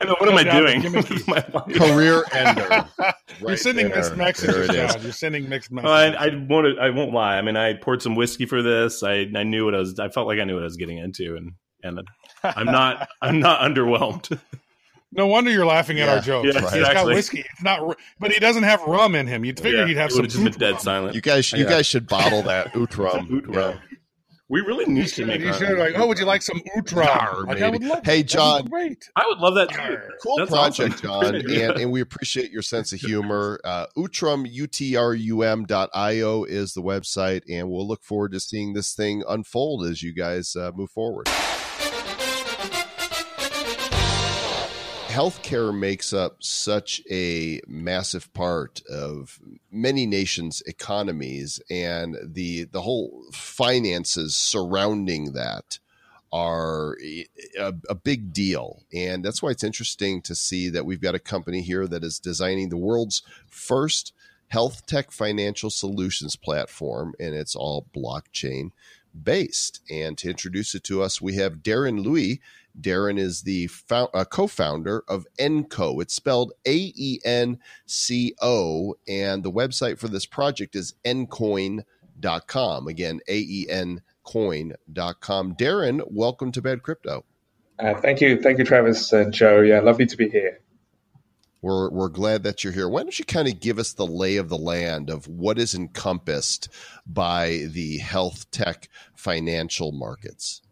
I know what am I doing gimmicky. with my life? Career ender. You're sending there. mixed messages, it is. John. You're sending mixed Well, messages. I, I won't. I won't lie. I mean, I poured some whiskey for this. I, I knew what I was. I felt like I knew what I was getting into, and and I'm not. I'm not underwhelmed. No wonder you're laughing at Yeah. our jokes. Yeah, He's got whiskey. It's not, but he doesn't have rum in him. You'd figure Yeah, he'd have some would've just been dead rum. silent. You guys, you Yeah. guys should bottle that Utrum. Oot Yeah. rum. We really need to make. You should like, oh, would you like some oot rum? Like, I would baby. love Hey, that. That'd be John. great. I would love that too. Cool That's project, awesome. John, and, and we appreciate your sense of humor. Uh, Utrum, U-T-R-U-M dot I-O is the website, and we'll look forward to seeing this thing unfold as you guys uh, move forward. Healthcare makes up such a massive part of many nations' economies, and the the whole finances surrounding that are a, a big deal. And that's why it's interesting to see that we've got a company here that is designing the world's first health tech financial solutions platform, and it's all blockchain based. And to introduce it to us, we have Darren Louis. Darren is the fou- uh, co-founder of AENCO. It's spelled A E N C O, and the website for this project is AENcoin.com. Again, A E N coin.com. Darren, welcome to Bad Crypto. Uh, thank you, thank you, Travis and Joe. Yeah, lovely to be here. We're, we're glad that you're here. Why don't you kind of give us the lay of the land of what is encompassed by the health tech financial markets?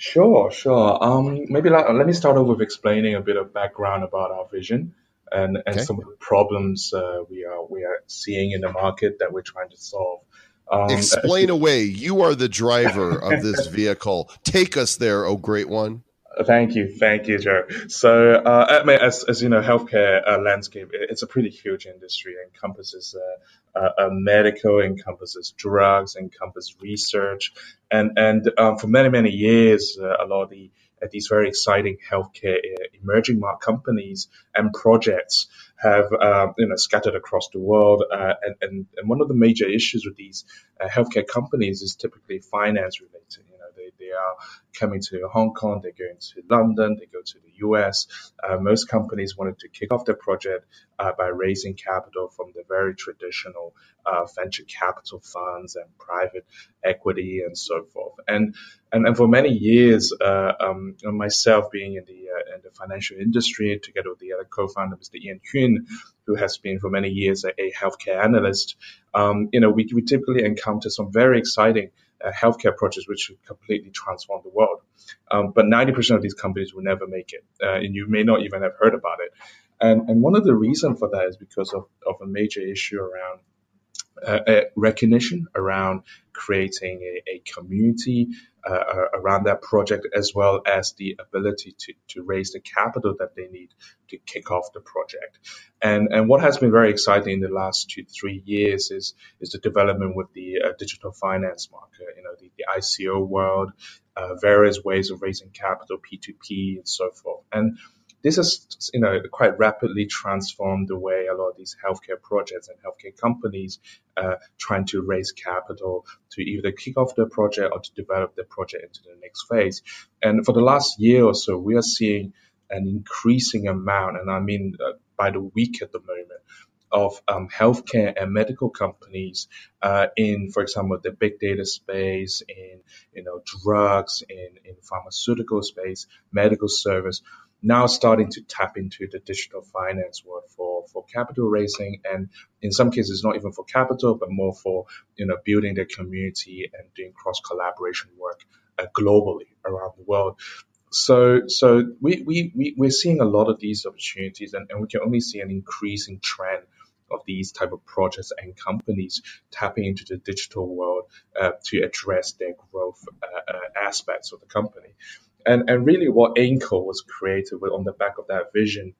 Sure, sure. Um, maybe let, let me start off with explaining a bit of background about our vision and, and Okay. some of the problems uh, we are we are seeing in the market that we're trying to solve. Um, Explain away. You are the driver of this vehicle. Take us there, oh great one. Thank you, thank you, Joe. So, uh, I mean, as, as you know, healthcare uh, landscape it's a pretty huge industry. Encompasses uh, medical, encompasses drugs, encompasses research, and and um, for many many years, uh, a lot of the uh, these very exciting healthcare uh, emerging market companies and projects have um, you know scattered across the world. Uh, and, and and one of the major issues with these healthcare companies is typically finance related. They are coming to Hong Kong, they're going to London, they go to the US. Uh, most companies wanted to kick off their project uh, by raising capital from the very traditional uh, venture capital funds and private equity and so forth. And and, and for many years, uh, um, myself being in the uh, in the financial industry, together with the other co-founder, Mr. Ian Hyun, who has been for many years a, a healthcare analyst, um, you know, we, we typically encounter some very exciting uh, healthcare projects which completely transform the world. Um, but 90% of these companies will never make it, uh, and you may not even have heard about it. And, and one of the reasons for that is because of, of a major issue around uh, recognition around creating a, a community uh, uh, around that project, as well as the ability to, to raise the capital that they need to kick off the project. And and what has been very exciting in the last two three years is is the development with the uh, digital finance market. You know, the, the ICO world, uh, various ways of raising capital, P2P, and so forth. And this has, you know, quite rapidly transformed the way a lot of these healthcare projects and healthcare companies uh, trying to raise capital to either kick off their project or to develop their project into the next phase. And for the last year or so, we are seeing an increasing amount, and I mean uh, by the week at the moment, of um, healthcare and medical companies uh, in, for example, the big data space, in you know drugs, in in pharmaceutical space, medical service, now starting to tap into the digital finance world for for capital raising, and in some cases not even for capital, but more for you know building their community and doing cross collaboration work uh, globally around the world. So, so we, we, we, we're seeing a lot of these opportunities and, and we can only see an increasing trend of these type of projects and companies tapping into the digital world uh, to address their growth uh, uh, aspects of the company. And, and really what AENCO was created with on the back of that vision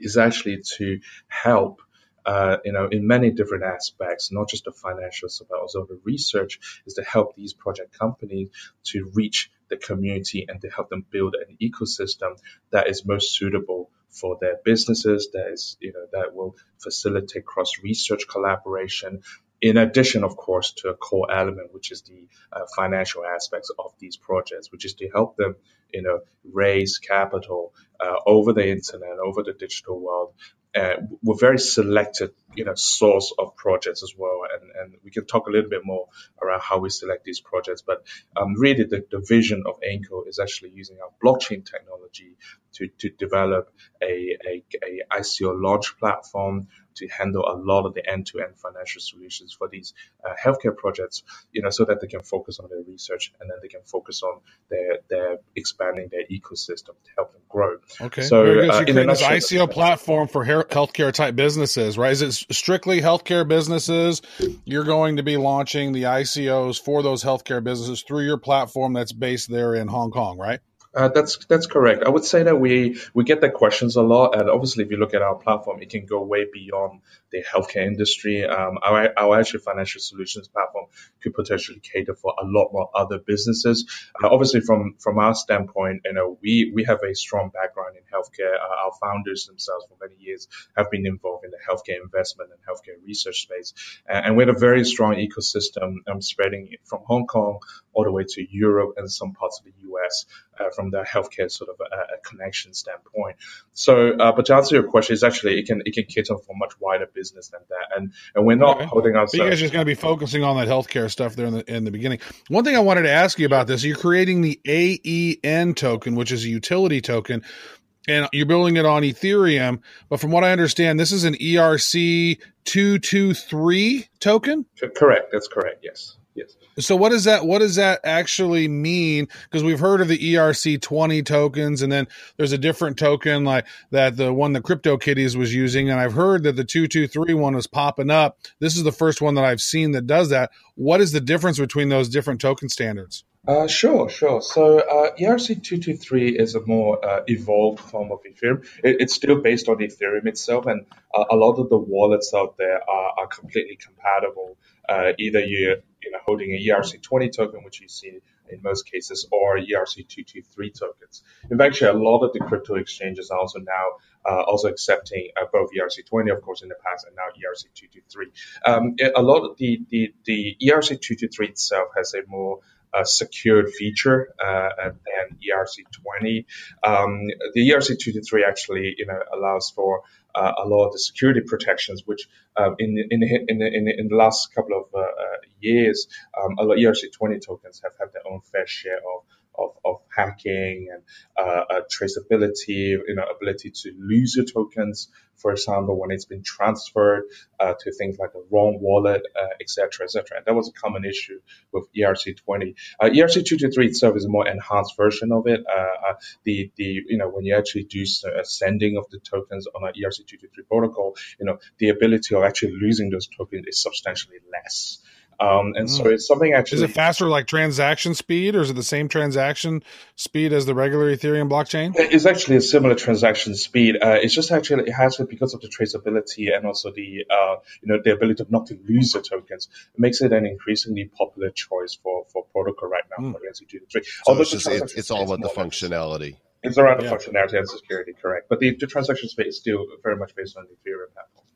is actually to help uh, you know, in many different aspects, not just the financials, but also the research, is to help these project companies to reach the community and to help them build an ecosystem that is most suitable for their businesses. That is, you know, that will facilitate cross research collaboration. In addition, of course, to a core element, which is the uh, financial aspects of these projects, which is to help them, you know, raise capital uh, over the internet, over the digital world, uh, we're very selected, you know, source of projects as well. And, and we can talk a little bit more around how we select these projects. But um, really, the, the vision of AENCO is actually using our blockchain technology to, to develop a, a, a ICO launch platform to handle a lot of the end-to-end financial solutions for these uh, healthcare projects, you know, so that they can focus on their research and then they can focus on their, their expanding their ecosystem to help them grow. Okay. So, Very good. uh, So in you're a this ICO platform for healthcare type businesses, right? Is it strictly healthcare businesses? You're going to be launching the ICOs for those healthcare businesses through your platform that's based there in Hong Kong, right? Uh, that's that's correct. I would say that we we get the questions a lot, and obviously, if you look at our platform, it can go way beyond the healthcare industry. Um, our our actual financial solutions platform could potentially cater for a lot more other businesses. Uh, obviously, from from our standpoint, you know, we we have a strong background in healthcare. Uh, our founders themselves, for many years, have been involved in the healthcare investment and healthcare research space, and, and we have a very strong ecosystem um, spreading from Hong Kong all the way to Europe and some parts of the US uh, from the healthcare sort of a, a connection standpoint. So, uh, but to answer your question, is actually it can it can cater for much wider business than that, and and we're not Okay. holding So you guys are just going to be focusing on that healthcare stuff there in the in the beginning. One thing I wanted to ask you about this: you're creating the AEN token, which is a utility token, and you're building it on Ethereum. But from what I understand, this is an ERC two two three token. correct. That's correct. Yes. Yes. So what does that what does that actually mean? Because we've heard of the ERC twenty tokens, and then there's a different token like that the one that CryptoKitties was using, and I've heard that the two two three one was popping up. This is the first one that I've seen that does that. What is the difference between those different token standards? Uh, sure, sure. So uh, ERC223 is a more uh, evolved form of Ethereum. It, it's still based on Ethereum itself, and uh, a lot of the wallets out there are, are completely compatible. Uh, either you're you know, holding a ERC20 token, which you see in most cases, or ERC223 tokens. In fact, a lot of the crypto exchanges are also now uh, also accepting uh, both ERC20, of course, in the past, and now ERC223. Um, a lot of the, the, the ERC223 itself has a more uh, secured feature uh, than ERC20. Um, the ERC223 actually, you know, allows for uh, a lot of the security protections, which um, in, in, in, in, the last couple of uh, uh, years, um, a lot of ERC20 tokens have had their own fair share of of, of hacking and uh, uh, traceability, you know, ability to lose your tokens, for example, when it's been transferred uh, to things like the wrong wallet, uh, et cetera, et cetera. And that was a common issue with ERC20. Uh, ERC223 itself is a more enhanced version of it. Uh, uh, the, the, you know, when you actually do uh, sending of the tokens on an ERC223 protocol, you know, the ability of actually losing those tokens is substantially less. Um, and so it's something actually. Is it faster like transaction speed, or is it the same transaction speed as the regular Ethereum blockchain? It's actually a similar transaction speed. Uh, it's just actually it has it because of the traceability and also the uh, you know the ability of not to lose the tokens. It makes it an increasingly popular choice for for protocol right now Mm. for ERC223. So Although it's, just, it, transaction it's all about the more less- functionality. It's around Yeah. the functionality and security, correct? But the, the transaction speed is still very much based on the Ethereum platform.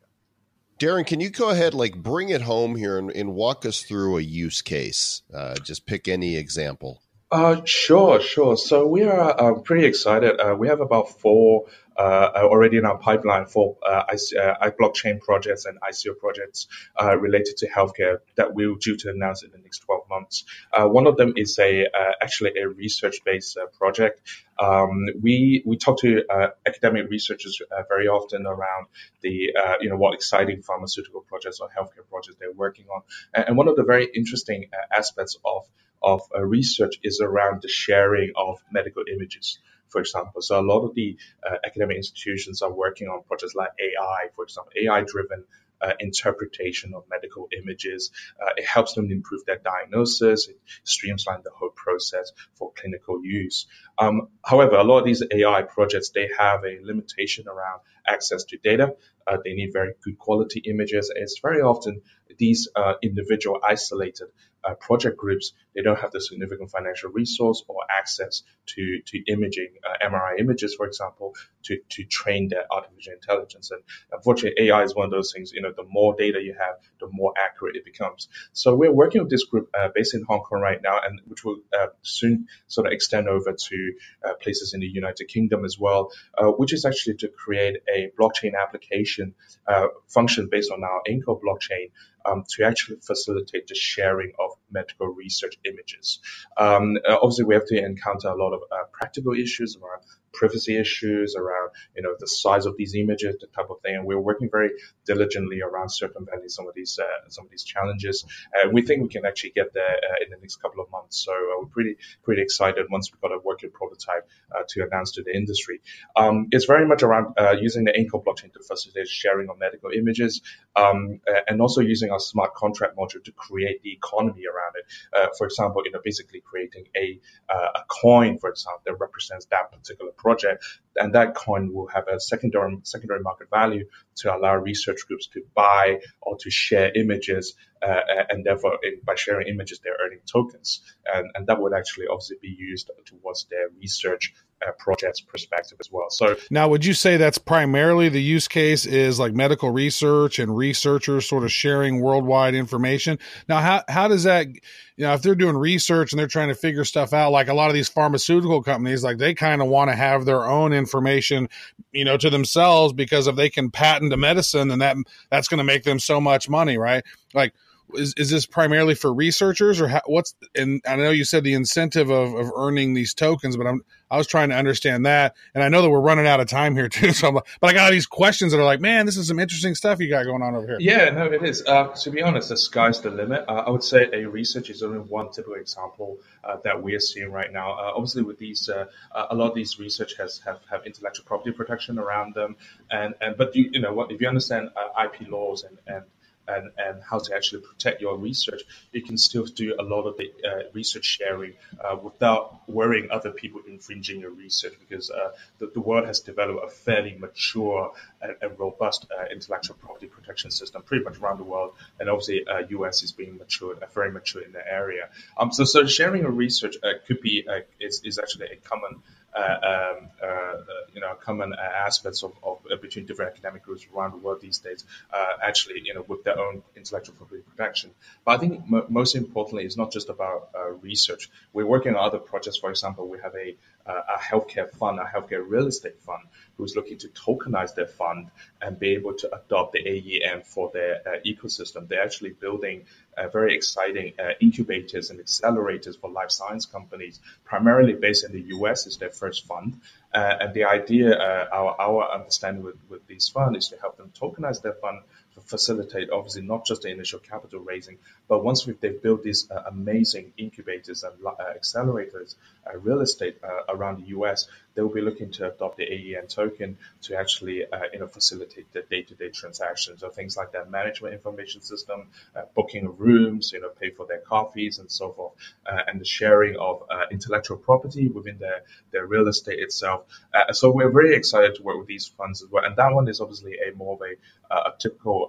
Darren, can you go ahead, like bring it home here and, and walk us through a use case? Uh, just pick any example. Uh, sure, sure. So we are uh, pretty excited. Uh, we have about four uh, already in our pipeline for uh, uh, blockchain projects and ICO projects uh, related to healthcare that we're due to announce in the next 12 months. Uh, one of them is a uh, actually a research-based uh, project. Um, we we talk to uh, academic researchers uh, very often around the uh, you know what exciting pharmaceutical projects or healthcare projects they're working on, and, one of the very interesting uh, aspects of of uh, research is around the sharing of medical images, for example. So a lot of the uh, academic institutions are working on projects like AI, for example, AI-driven uh, interpretation of medical images. Uh, it helps them improve their diagnosis. It streamlines the whole process for clinical use. Um, however, a lot of these AI projects they have a limitation around access to data. Uh, they need very good quality images. And it's very often these uh, individual isolated uh, project groups, they don't have the significant financial resource or access to, to imaging, uh, MRI images, for example, to, to train their artificial intelligence. And unfortunately, AI is one of those things, you know, the more data you have, the more accurate it becomes. So we're working with this group uh, based in Hong Kong right now, and which will uh, soon sort of extend over to places in the United Kingdom as well, which is actually to create a blockchain application function based on our AENCO blockchain um, to actually facilitate the sharing of medical research images. Um, uh, obviously, we have to encounter a lot of uh, practical issues around privacy issues, around you know the size of these images, the type of thing. And we're working very diligently around circumventing some of these uh, some of these challenges. Uh, we think we can actually get there uh, in the next couple of months. So uh, we're pretty pretty excited once we've got a working prototype uh, to announce to the industry. Um, it's very much around uh, using the AENCO blockchain to facilitate sharing of medical images, um, and also using our smart contract module to create the economy around it. for example, you know, basically creating a a coin, for example, that represents that particular project, and that coin will have a secondary secondary market value to allow research groups to buy or to share images, uh, and therefore by sharing images, they're earning tokens, and, and that would actually obviously be used towards their research uh, projects perspective as well. So now, would you say that's primarily the use case is like medical research and researchers sort of sharing worldwide information? Now, how how does that, you know, if they're doing research and they're trying to figure stuff out, like a lot of these pharmaceutical companies, like they kind of want to have their own information, you know, to themselves because if they can patent a medicine, then that that's going to make them so much money, right? Like is, is this primarily for researchers or how, what's and I know you said the incentive of, of earning these tokens, but I'm I was trying to understand that, and I know that we're running out of time here too. So, I'm, but I got all these questions that are like, man, this is some interesting stuff you got going on over here. Yeah, no, it is. Uh, to be honest, the sky's the limit. Uh, I would say a research is only one typical example uh, that we are seeing right now. Uh, obviously, with these, uh, a lot of these research has have, have intellectual property protection around them, and and but you, you know what if you understand uh, IP laws and and and, and how to actually protect your research, you can still do a lot of the uh, research sharing uh, without worrying other people infringing your research because uh, the, the, world has developed a fairly mature and, and robust uh, intellectual property protection system pretty much around the world. And obviously, US uh, is being matured, uh, very mature in the area. Um, so, so sharing your research could be, is, is actually a common uh, um, uh, you know, common aspects of, of between different academic groups around the world these days, actually, you know, with their own intellectual property protection. But I think m- most importantly, it's not just about research. We're working on other projects. For example, we have a a healthcare fund, a healthcare real estate fund, who's looking to tokenize their fund and be able to adopt the AEN for their uh, ecosystem. They're actually building uh, very exciting uh, incubators and accelerators for life science companies, primarily based in the US, is their first fund. Uh, and the idea, uh, our, our understanding with, with these funds is to help them tokenize their fund facilitate obviously not just the initial capital raising, but once they've built these uh, amazing incubators and uh, accelerators, uh, real estate uh, around the US, they will be looking to adopt the AEN token to actually uh, you know facilitate the day-to-day transactions. or things like that management information system, uh, booking of rooms, you know, pay for their coffees and so forth, and the sharing of intellectual property within their their real estate itself. so we're very excited to work with these funds as well, and that one is obviously a more of a, a typical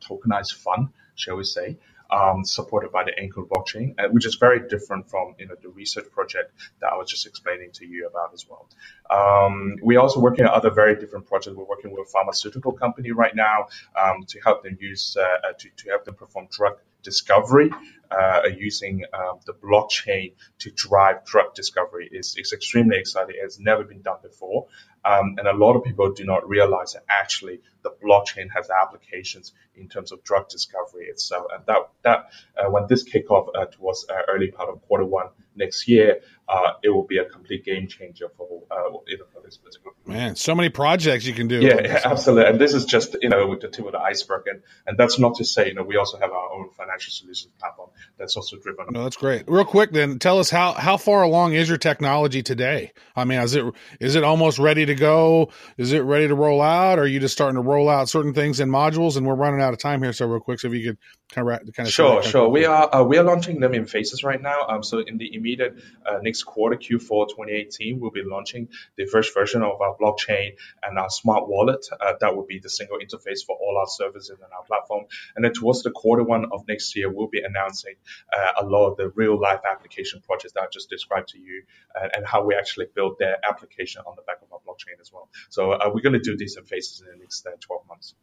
tokenized fund, shall we say um, supported by the AENCO blockchain, uh, which is very different from you know the research project that I was just explaining to you about as well. Um, we're also working on other very different projects. We're working with a pharmaceutical company right now um, to help them use uh, uh to, to help them perform drug discovery uh, using um, the blockchain to drive drug discovery is, is extremely exciting. It's never been done before. Um, and a lot of people do not realize that actually the blockchain has applications in terms of drug discovery itself. And that, that uh, when this kick off uh, towards uh, early part of quarter one next year, uh, it will be a complete game changer for, uh, you know, for this particular. Man, so many projects you can do. Yeah, yeah absolutely. And this is just, you know, with the tip of the iceberg. And, and that's not to say, you know, we also have our own financial solutions platform that's also driven. No, that's great. Real quick, then tell us how, how far along is your technology today? I mean, is it, is it almost ready to go? Is it ready to roll out? Or are you just starting to roll out certain things in modules? And we're running out of time here. So real quick, so if you could kind of, kind of sure, sure. We are, uh, we are launching them in phases right now. Um, so in the immediate uh, next quarter, Q4 2018, we'll be launching the first version of our blockchain and our smart wallet. Uh, that will be the single interface for all our services and our platform. And then towards the quarter one of next year, we'll be announcing uh, a lot of the real life application projects that I just described to you and, and how we actually build their application on the back of our blockchain as well. So uh, we're going to do this in phases in the next uh, 12 months.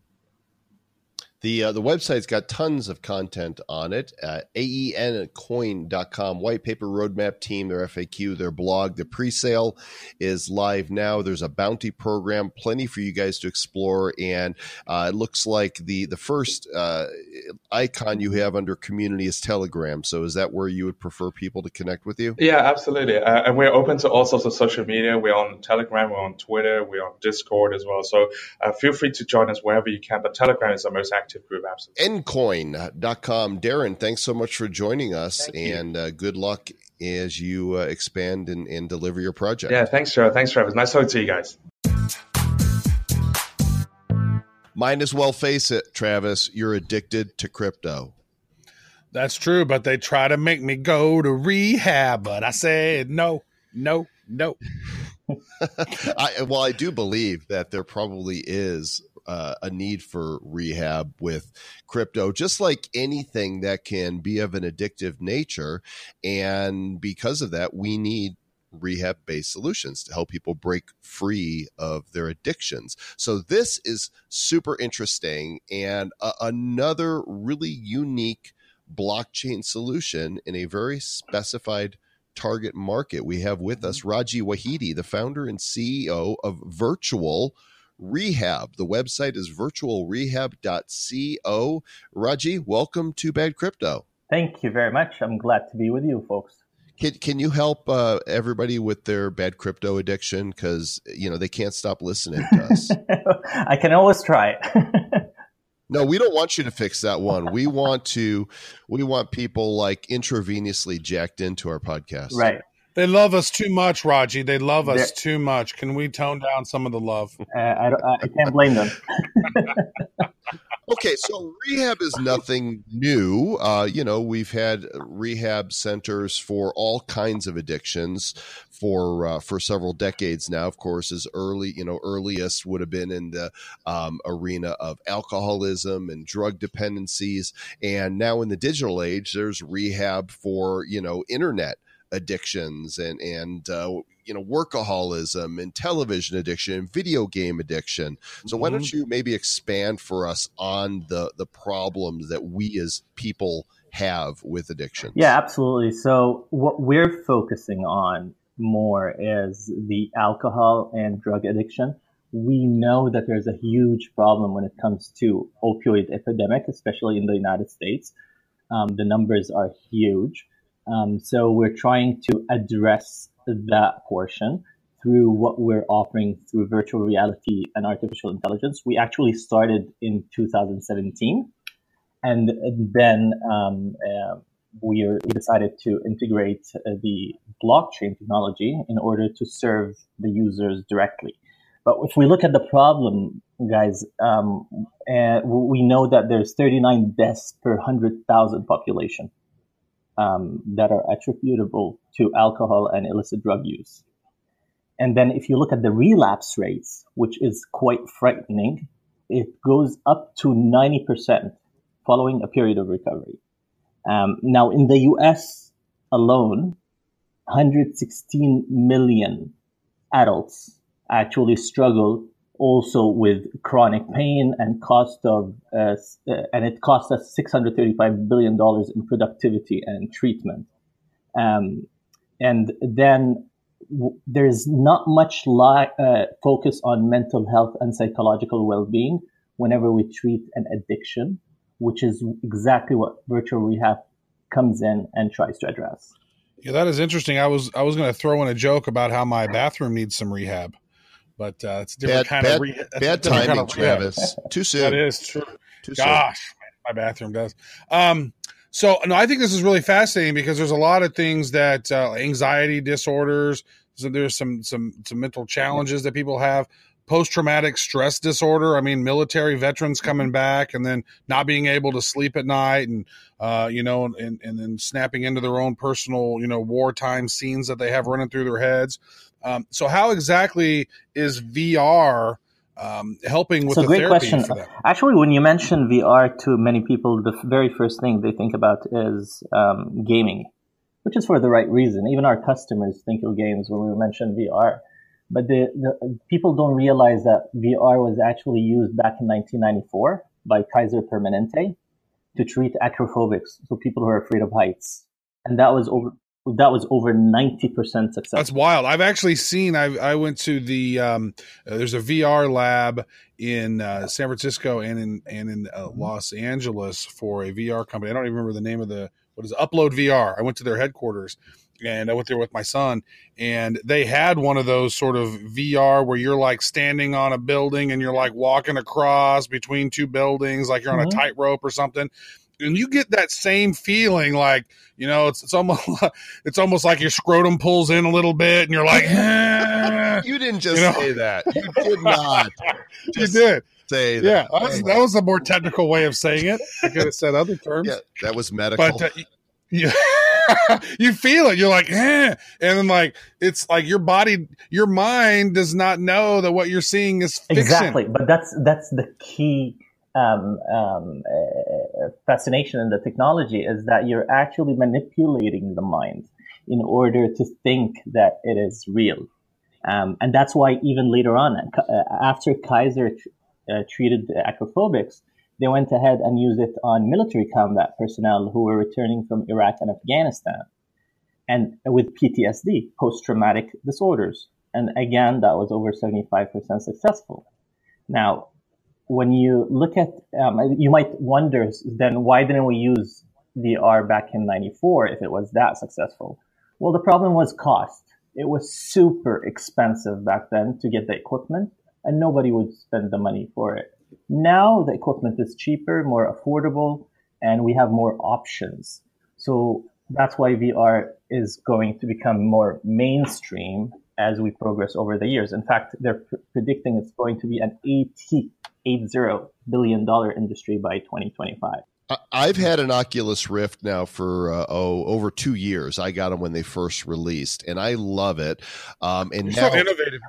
The uh, the website's got tons of content on it. Uh, AENcoin.com, white paper roadmap team, their FAQ, their blog. The pre-sale is live now. There's a bounty program, plenty for you guys to explore. And uh, it looks like the the first uh, icon you have under community is Telegram. So is that where you would prefer people to connect with you? Yeah, absolutely. Uh, and we're open to all sorts of social media. We're on Telegram, we're on Twitter, we're on Discord as well. So uh, feel free to join us wherever you can. But Telegram is our most active group, absolutely. AENcoin.com. Darren, thanks so much for joining us and uh, good luck as you uh, expand and, and deliver your project. Yeah, thanks, Joe. Thanks, Travis. Nice talking to you guys. Might as well face it, Travis, you're addicted to crypto. That's true, but they try to make me go to rehab, but I said no, no, no. I, well, I do believe that there probably is uh, a need for rehab with crypto, just like anything that can be of an addictive nature. And because of that, we need rehab based solutions to help people break free of their addictions. So, this is super interesting and uh, another really unique blockchain solution in a very specified target market. We have with us Raji Wahidi, the founder and CEO of Virtual Rehab. The website is virtualrehab.co. Raji, welcome to Bad Crypto. Thank you very much. I'm glad to be with you folks. Can, can you help uh, everybody with their bad crypto addiction? Because, you know, they can't stop listening to us. I can always try. no, we don't want you to fix that one. We want to, we want people like intravenously jacked into our podcast. right. They love us too much, Raji. They love us They're- too much. Can we tone down some of the love? Uh, I, don't- I can't blame them. Okay, so rehab is nothing new. Uh, you know, we've had rehab centers for all kinds of addictions for uh, for several decades now. Of course, as early, you know, earliest would have been in the um, arena of alcoholism and drug dependencies, and now in the digital age, there's rehab for you know internet addictions and and uh, you know workaholism and television addiction and video game addiction. So why don't you maybe expand for us on the the problems that we as people have with addiction? Yeah, absolutely. So what we're focusing on more is the alcohol and drug addiction. We know that there's a huge problem when it comes to opioid epidemic, especially in the United States. Um, the numbers are huge. Um, so we're trying to address that portion through what we're offering through virtual reality and artificial intelligence. We actually started in 2017, and then um, uh, we, decided to integrate uh, the blockchain technology in order to serve the users directly. But if we look at the problem, guys, um, uh, we know that there's 39 deaths per 100,000 population um, that are attributable to alcohol and illicit drug use. And then if you look at the relapse rates, which is quite frightening, it goes up to 90% following a period of recovery. Um, now, in the US alone, 116 million adults actually struggle also with chronic pain and cost of uh, uh, and it costs us 635 billion dollars in productivity and treatment. Um, and then w- there's not much li- uh, focus on mental health and psychological well-being whenever we treat an addiction which is exactly what virtual rehab comes in and tries to address. Yeah, that is interesting. I was I was going to throw in a joke about how my bathroom needs some rehab, but uh, it's a different Bad, kind bad, of a bad timing, kind of. Travis. Too soon. That is true. Too soon. Gosh, my bathroom does. Um, so no, I think this is really fascinating because there's a lot of things that uh, anxiety disorders. So there's some some some mental challenges that people have, post traumatic stress disorder. I mean, military veterans coming back and then not being able to sleep at night and, uh, you know, and, and then snapping into their own personal, you know, wartime scenes that they have running through their heads. Um, so, how exactly is VR um, helping with so the great therapy question. Actually, when you mention VR to many people, the very first thing they think about is um, gaming, which is for the right reason. Even our customers think of games when we mention VR. But the, the people don't realize that VR was actually used back in 1994 by Kaiser Permanente to treat acrophobics, so people who are afraid of heights, and that was over that was over 90% success. That's wild. I've actually seen. I I went to the um, uh, there's a VR lab in uh, San Francisco and in and in uh, Los Angeles for a VR company. I don't even remember the name of the what is it? Upload VR. I went to their headquarters and I went there with my son, and they had one of those sort of VR where you're like standing on a building and you're like walking across between two buildings, like you're on Mhm. a tightrope or something. And you get that same feeling, like you know, it's it's almost it's almost like your scrotum pulls in a little bit, and you're like, "Eh." You didn't just You know? say that. You did not you did, say yeah. that. That was, that was a more technical way of saying it. I could have said other terms. Yeah, that was medical. but uh, you, you feel it. You're like, eh. and then like it's like your body, your mind does not know that what you're seeing is fiction. Exactly, but that's that's the key um, um, uh, fascination in the technology is that you're actually manipulating the mind in order to think that it is real, um, and that's why even later on, uh, after Kaiser uh, treated the acrophobics, they went ahead and used it on military combat personnel who were returning from Iraq and Afghanistan, and with PTSD, post-traumatic disorders, and again, that was over seventy-five percent successful. Now, when you look at, um, you might wonder then why didn't we use VR back in 94 if it was that successful? Well, the problem was cost. It was super expensive back then to get the equipment and nobody would spend the money for it. Now the equipment is cheaper, more affordable, and we have more options. So that's why VR is going to become more mainstream as we progress over the years. In fact, they're pr- predicting it's going to be an 80, 80 billion dollar industry by 2025. I- I've had an Oculus Rift now for uh, oh over two years. I got them when they first released, and I love it. Um, and You're now so innovative,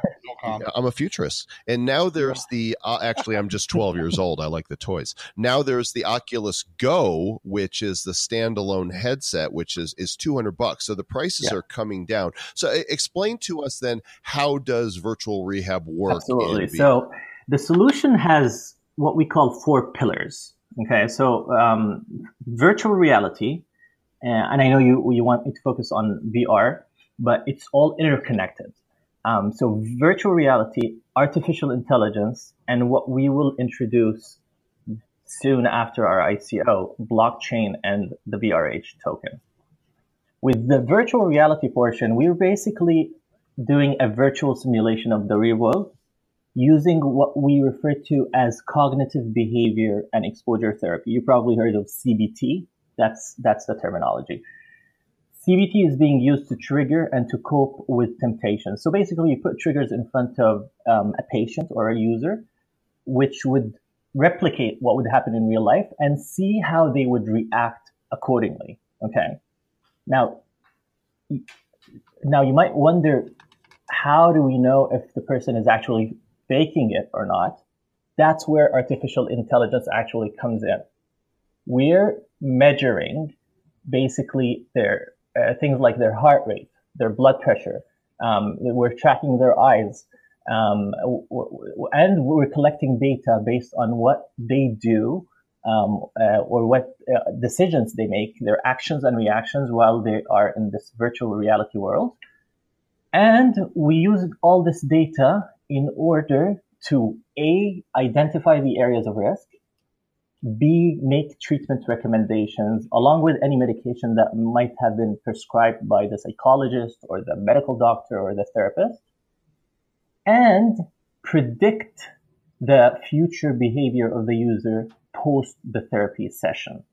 Tom. I'm a futurist, and now there's the. Uh, actually, I'm just 12 years old. I like the toys. Now there's the Oculus Go, which is the standalone headset, which is is 200 bucks. So the prices Yeah. are coming down. So explain to us then how does virtual rehab work? Absolutely. So the solution has what we call four pillars. Okay, so um, virtual reality, uh, and I know you you want me to focus on VR, but it's all interconnected. Um, so virtual reality, artificial intelligence, and what we will introduce soon after our ICO, blockchain and the VRH token. With the virtual reality portion, we're basically doing a virtual simulation of the real world using what we refer to as cognitive behavior and exposure therapy. You probably heard of CBT. That's that's the terminology. CBT is being used to trigger and to cope with temptation. So basically, you put triggers in front of um, a patient or a user, which would replicate what would happen in real life and see how they would react accordingly. Okay. Now, now you might wonder, how do we know if the person is actually faking it or not? That's where artificial intelligence actually comes in. We're measuring basically their uh, things like their heart rate, their blood pressure. Um, we're tracking their eyes, um, w- w- and we're collecting data based on what they do um, uh, or what uh, decisions they make, their actions and reactions while they are in this virtual reality world. And we use all this data in order to A, identify the areas of risk, B, make treatment recommendations along with any medication that might have been prescribed by the psychologist or the medical doctor or the therapist, and predict the future behavior of the user post the therapy session.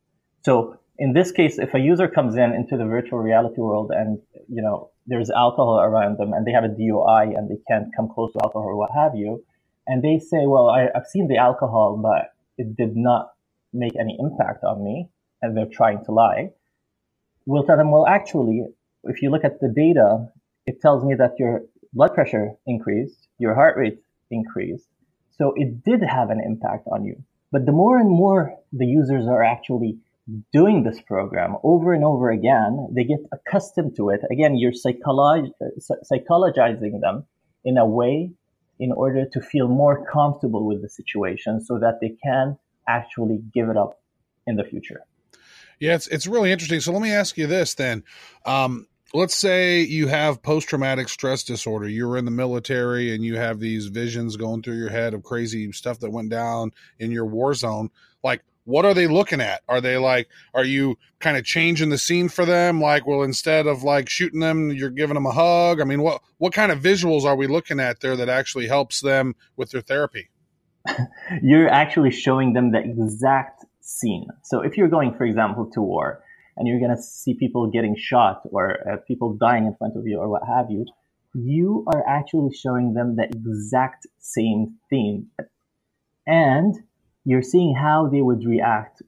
So in this case, if a user comes in into the virtual reality world and, you know, there's alcohol around them and they have a DUI and they can't come close to alcohol or what have you, and they say, well, I, I've seen the alcohol, but it did not make any impact on me, and they're trying to lie, we'll tell them, well, actually, if you look at the data, it tells me that your blood pressure increased, your heart rate increased. So it did have an impact on you. But the more and more the users are actually doing this program over and over again, they get accustomed to it. Again, you're psycholo- psychologizing them in a way in order to feel more comfortable with the situation so that they can actually give it up in the future. Yeah, it's it's really interesting. So let me ask you this then. Um, let's say you have post traumatic stress disorder. You're in the military and you have these visions going through your head of crazy stuff that went down in your war zone. Like, what are they looking at? Are they like, are you kind of changing the scene for them? Like, well, instead of like shooting them, you're giving them a hug. I mean, what what kind of visuals are we looking at there that actually helps them with their therapy? you're actually showing them the exact scene. So if you're going, for example, to war, and you're going to see people getting shot or uh, people dying in front of you or what have you, you are actually showing them the exact same thing. And you're seeing how they would react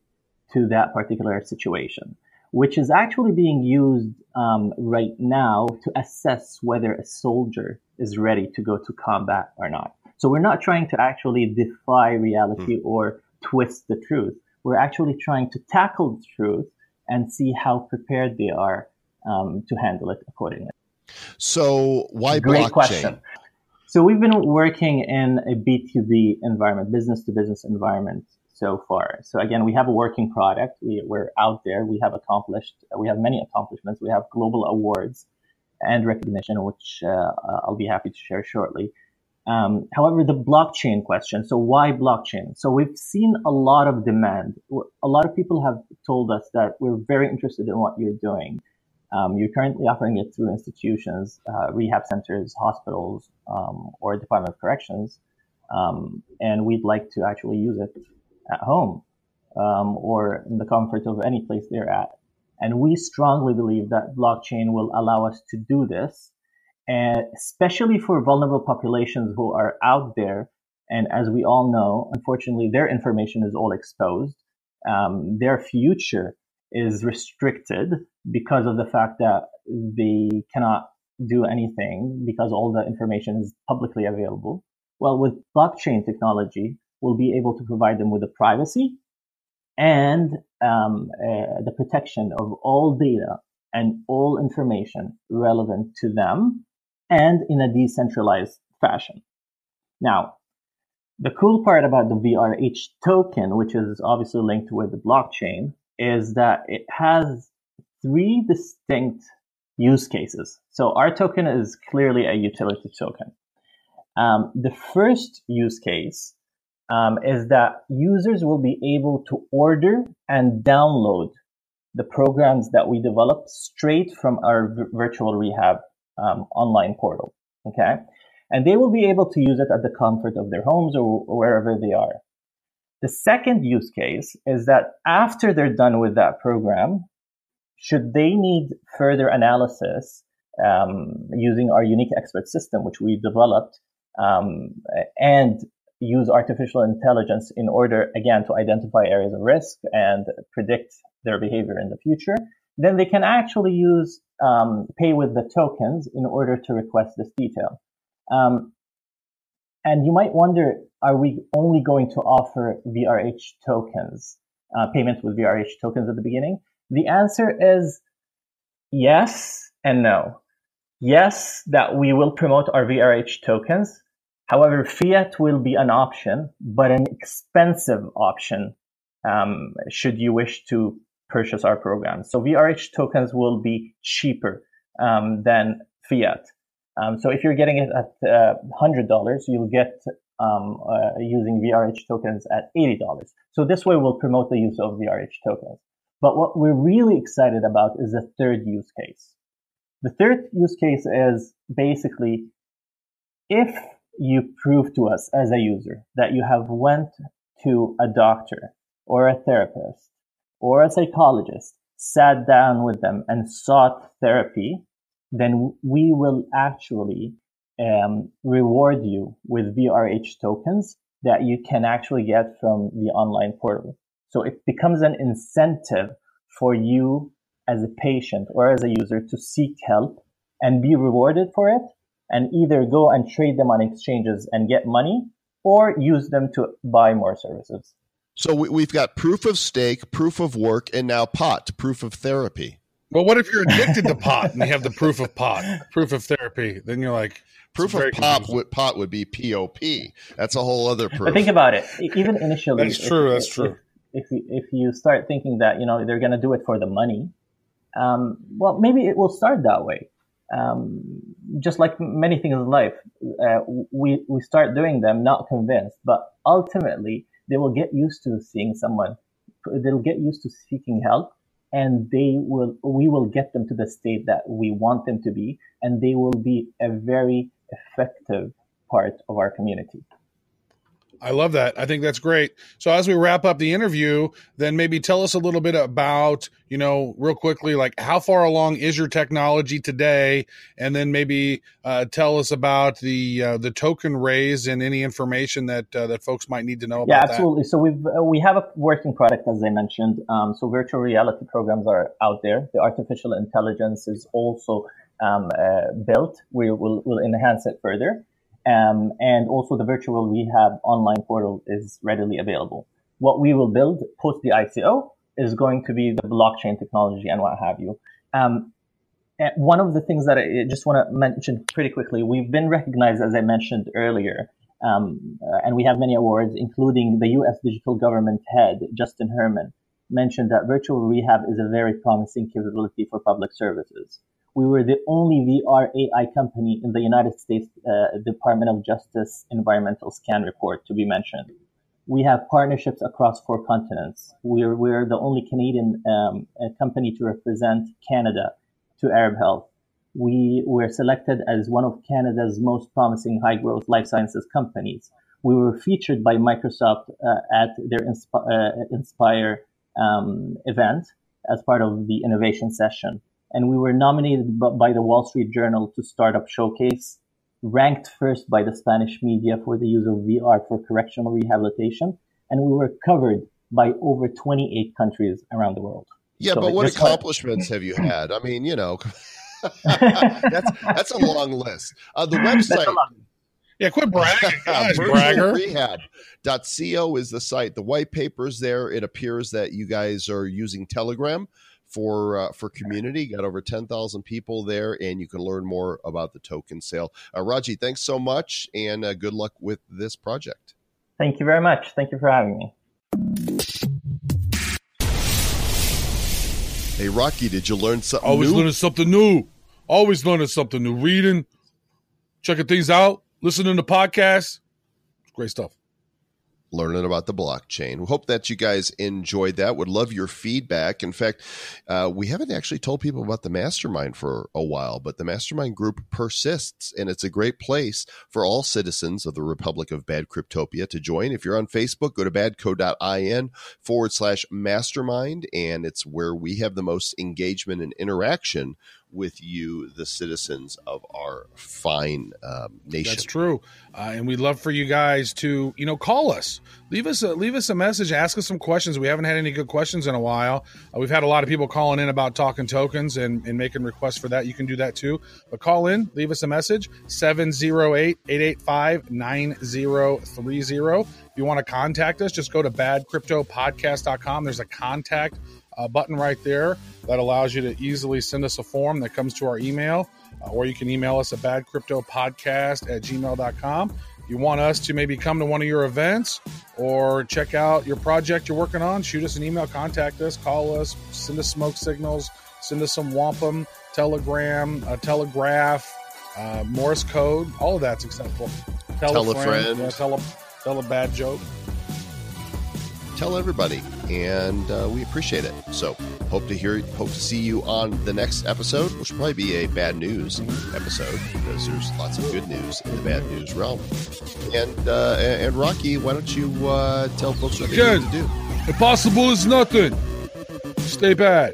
to that particular situation, which is actually being used um, right now to assess whether a soldier is ready to go to combat or not. So we're not trying to actually defy reality mm. or twist the truth. We're actually trying to tackle the truth and see how prepared they are um, to handle it accordingly. So why Great blockchain? question. So we've been working in a B2B environment, business to business environment so far. So again, we have a working product. We, we're out there. We have accomplished, we have many accomplishments. We have global awards and recognition, which uh, I'll be happy to share shortly. Um, however, the blockchain question. So why blockchain? So we've seen a lot of demand. A lot of people have told us that we're very interested in what you're doing. Um, you're currently offering it through institutions, uh, rehab centers, hospitals, um, or Department of Corrections, um, and we'd like to actually use it at home um, or in the comfort of any place they're at. And we strongly believe that blockchain will allow us to do this and especially for vulnerable populations who are out there. And as we all know, unfortunately, their information is all exposed. Um, their future is restricted because of the fact that they cannot do anything because all the information is publicly available. Well, with blockchain technology, we'll be able to provide them with the privacy and um, uh, the protection of all data and all information relevant to them and in a decentralized fashion. Now, the cool part about the VRH token, which is obviously linked with the blockchain, is that it has three distinct use cases. So our token is clearly a utility token. Um, the first use case um, is that users will be able to order and download the programs that we develop straight from our v- virtual rehab um, online portal. Okay. And they will be able to use it at the comfort of their homes or, or wherever they are. The second use case is that after they're done with that program, should they need further analysis um, using our unique expert system, which we developed, um, and use artificial intelligence in order, again, to identify areas of risk and predict their behavior in the future, then they can actually use um, pay with the tokens in order to request this detail. Um, and you might wonder, are we only going to offer VRH tokens, uh, payments with VRH tokens at the beginning? The answer is yes and no. Yes, that we will promote our VRH tokens. However, fiat will be an option, but an expensive option um, should you wish to purchase our program. So VRH tokens will be cheaper um, than fiat. Um, so if you're getting it at uh, $100, you'll get um, uh, using VRH tokens at $80. So this way we'll promote the use of VRH tokens. But what we're really excited about is the third use case. The third use case is basically if you prove to us as a user that you have went to a doctor or a therapist or a psychologist sat down with them and sought therapy, then we will actually um, reward you with VRH tokens that you can actually get from the online portal. So it becomes an incentive for you as a patient or as a user to seek help and be rewarded for it and either go and trade them on exchanges and get money or use them to buy more services. So we, have got proof of stake, proof of work, and now pot, proof of therapy. Well, what if you're addicted to pot and you have the proof of pot, proof of therapy? Then you're like, proof of pot would, pot would be POP. That's a whole other proof. But think about it. Even initially, that's true. If, that's true. If, if, you, if you start thinking that you know they're going to do it for the money, um, well, maybe it will start that way. Um, just like many things in life, uh, we we start doing them not convinced, but ultimately they will get used to seeing someone. They'll get used to seeking help, and they will we will get them to the state that we want them to be and they will be a very effective part of our community I love that. I think that's great. So as we wrap up the interview, then maybe tell us a little bit about, you know, real quickly, like how far along is your technology today, and then maybe uh, tell us about the uh, the token raise and any information that uh, that folks might need to know. About. Yeah, absolutely. That. So we've uh, we have a working product, as I mentioned. Um, so virtual reality programs are out there. The artificial intelligence is also um, uh, built. We will will enhance it further. Um, and also the virtual rehab online portal is readily available. What we will build post the ICO is going to be the blockchain technology and what have you. Um, one of the things that I just want to mention pretty quickly, we've been recognized, as I mentioned earlier, um, uh, and we have many awards, including the U.S. digital government head, Justin Herman, mentioned that virtual rehab is a very promising capability for public services we were the only VR AI company in the United States uh, Department of Justice environmental scan report to be mentioned. We have partnerships across four continents. We're, we're the only Canadian um, company to represent Canada to Arab Health. We were selected as one of Canada's most promising high growth life sciences companies. We were featured by Microsoft uh, at their uh, Inspire um, event as part of the innovation session and we were nominated by the Wall Street Journal to Startup Showcase, ranked first by the Spanish media for the use of VR for correctional rehabilitation, and we were covered by over 28 countries around the world. Yeah, so but what accomplishments have you had? I mean, you know, that's that's a long list. Uh, the website. Yeah, quit bragging, guys, bragger. Rehab.co is the site. The white paper's there. It appears that you guys are using Telegram for uh, for community. Got over ten thousand people there, and you can learn more about the token sale. Uh, Raji, thanks so much, and uh, good luck with this project. Thank you very much. Thank you for having me. Hey, Rocky, did you learn something? Always new? learning something new. Always learning something new. Reading, checking things out, listening to podcasts. Great stuff learning about the blockchain. We hope that you guys enjoyed that. Would love your feedback. In fact, uh, we haven't actually told people about the mastermind for a while, but the mastermind group persists, and it's a great place for all citizens of the Republic of Bad Cryptopia to join. If you're on Facebook, go to badco.in forward slash mastermind, and it's where we have the most engagement and interaction with you, the citizens of our fine um, nation. That's true, uh, and we'd love for you guys to, you know, call us, leave us a leave us a message, ask us some questions. We haven't had any good questions in a while. Uh, we've had a lot of people calling in about talking tokens and, and making requests for that. You can do that too, but call in, leave us a message 708-885-9030. If you want to contact us, just go to badcryptopodcast.com. There's a contact uh, button right there that allows you to easily send us a form that comes to our email, uh, or you can email us at badcryptopodcast at gmail.com. If you want us to maybe come to one of your events or check out your project you're working on, shoot us an email, contact us, call us, send us smoke signals, send us some wampum, telegram, a telegraph, uh, Morse code, all of that's acceptable. Tell, tell a friend, friend. Yeah, tell, a, tell a bad joke tell everybody, and uh, we appreciate it. So, hope to hear, hope to see you on the next episode, which will probably be a bad news episode because there's lots of good news in the bad news realm. And uh, and Rocky, why don't you uh, tell folks what they need to do? Impossible is nothing. Stay bad.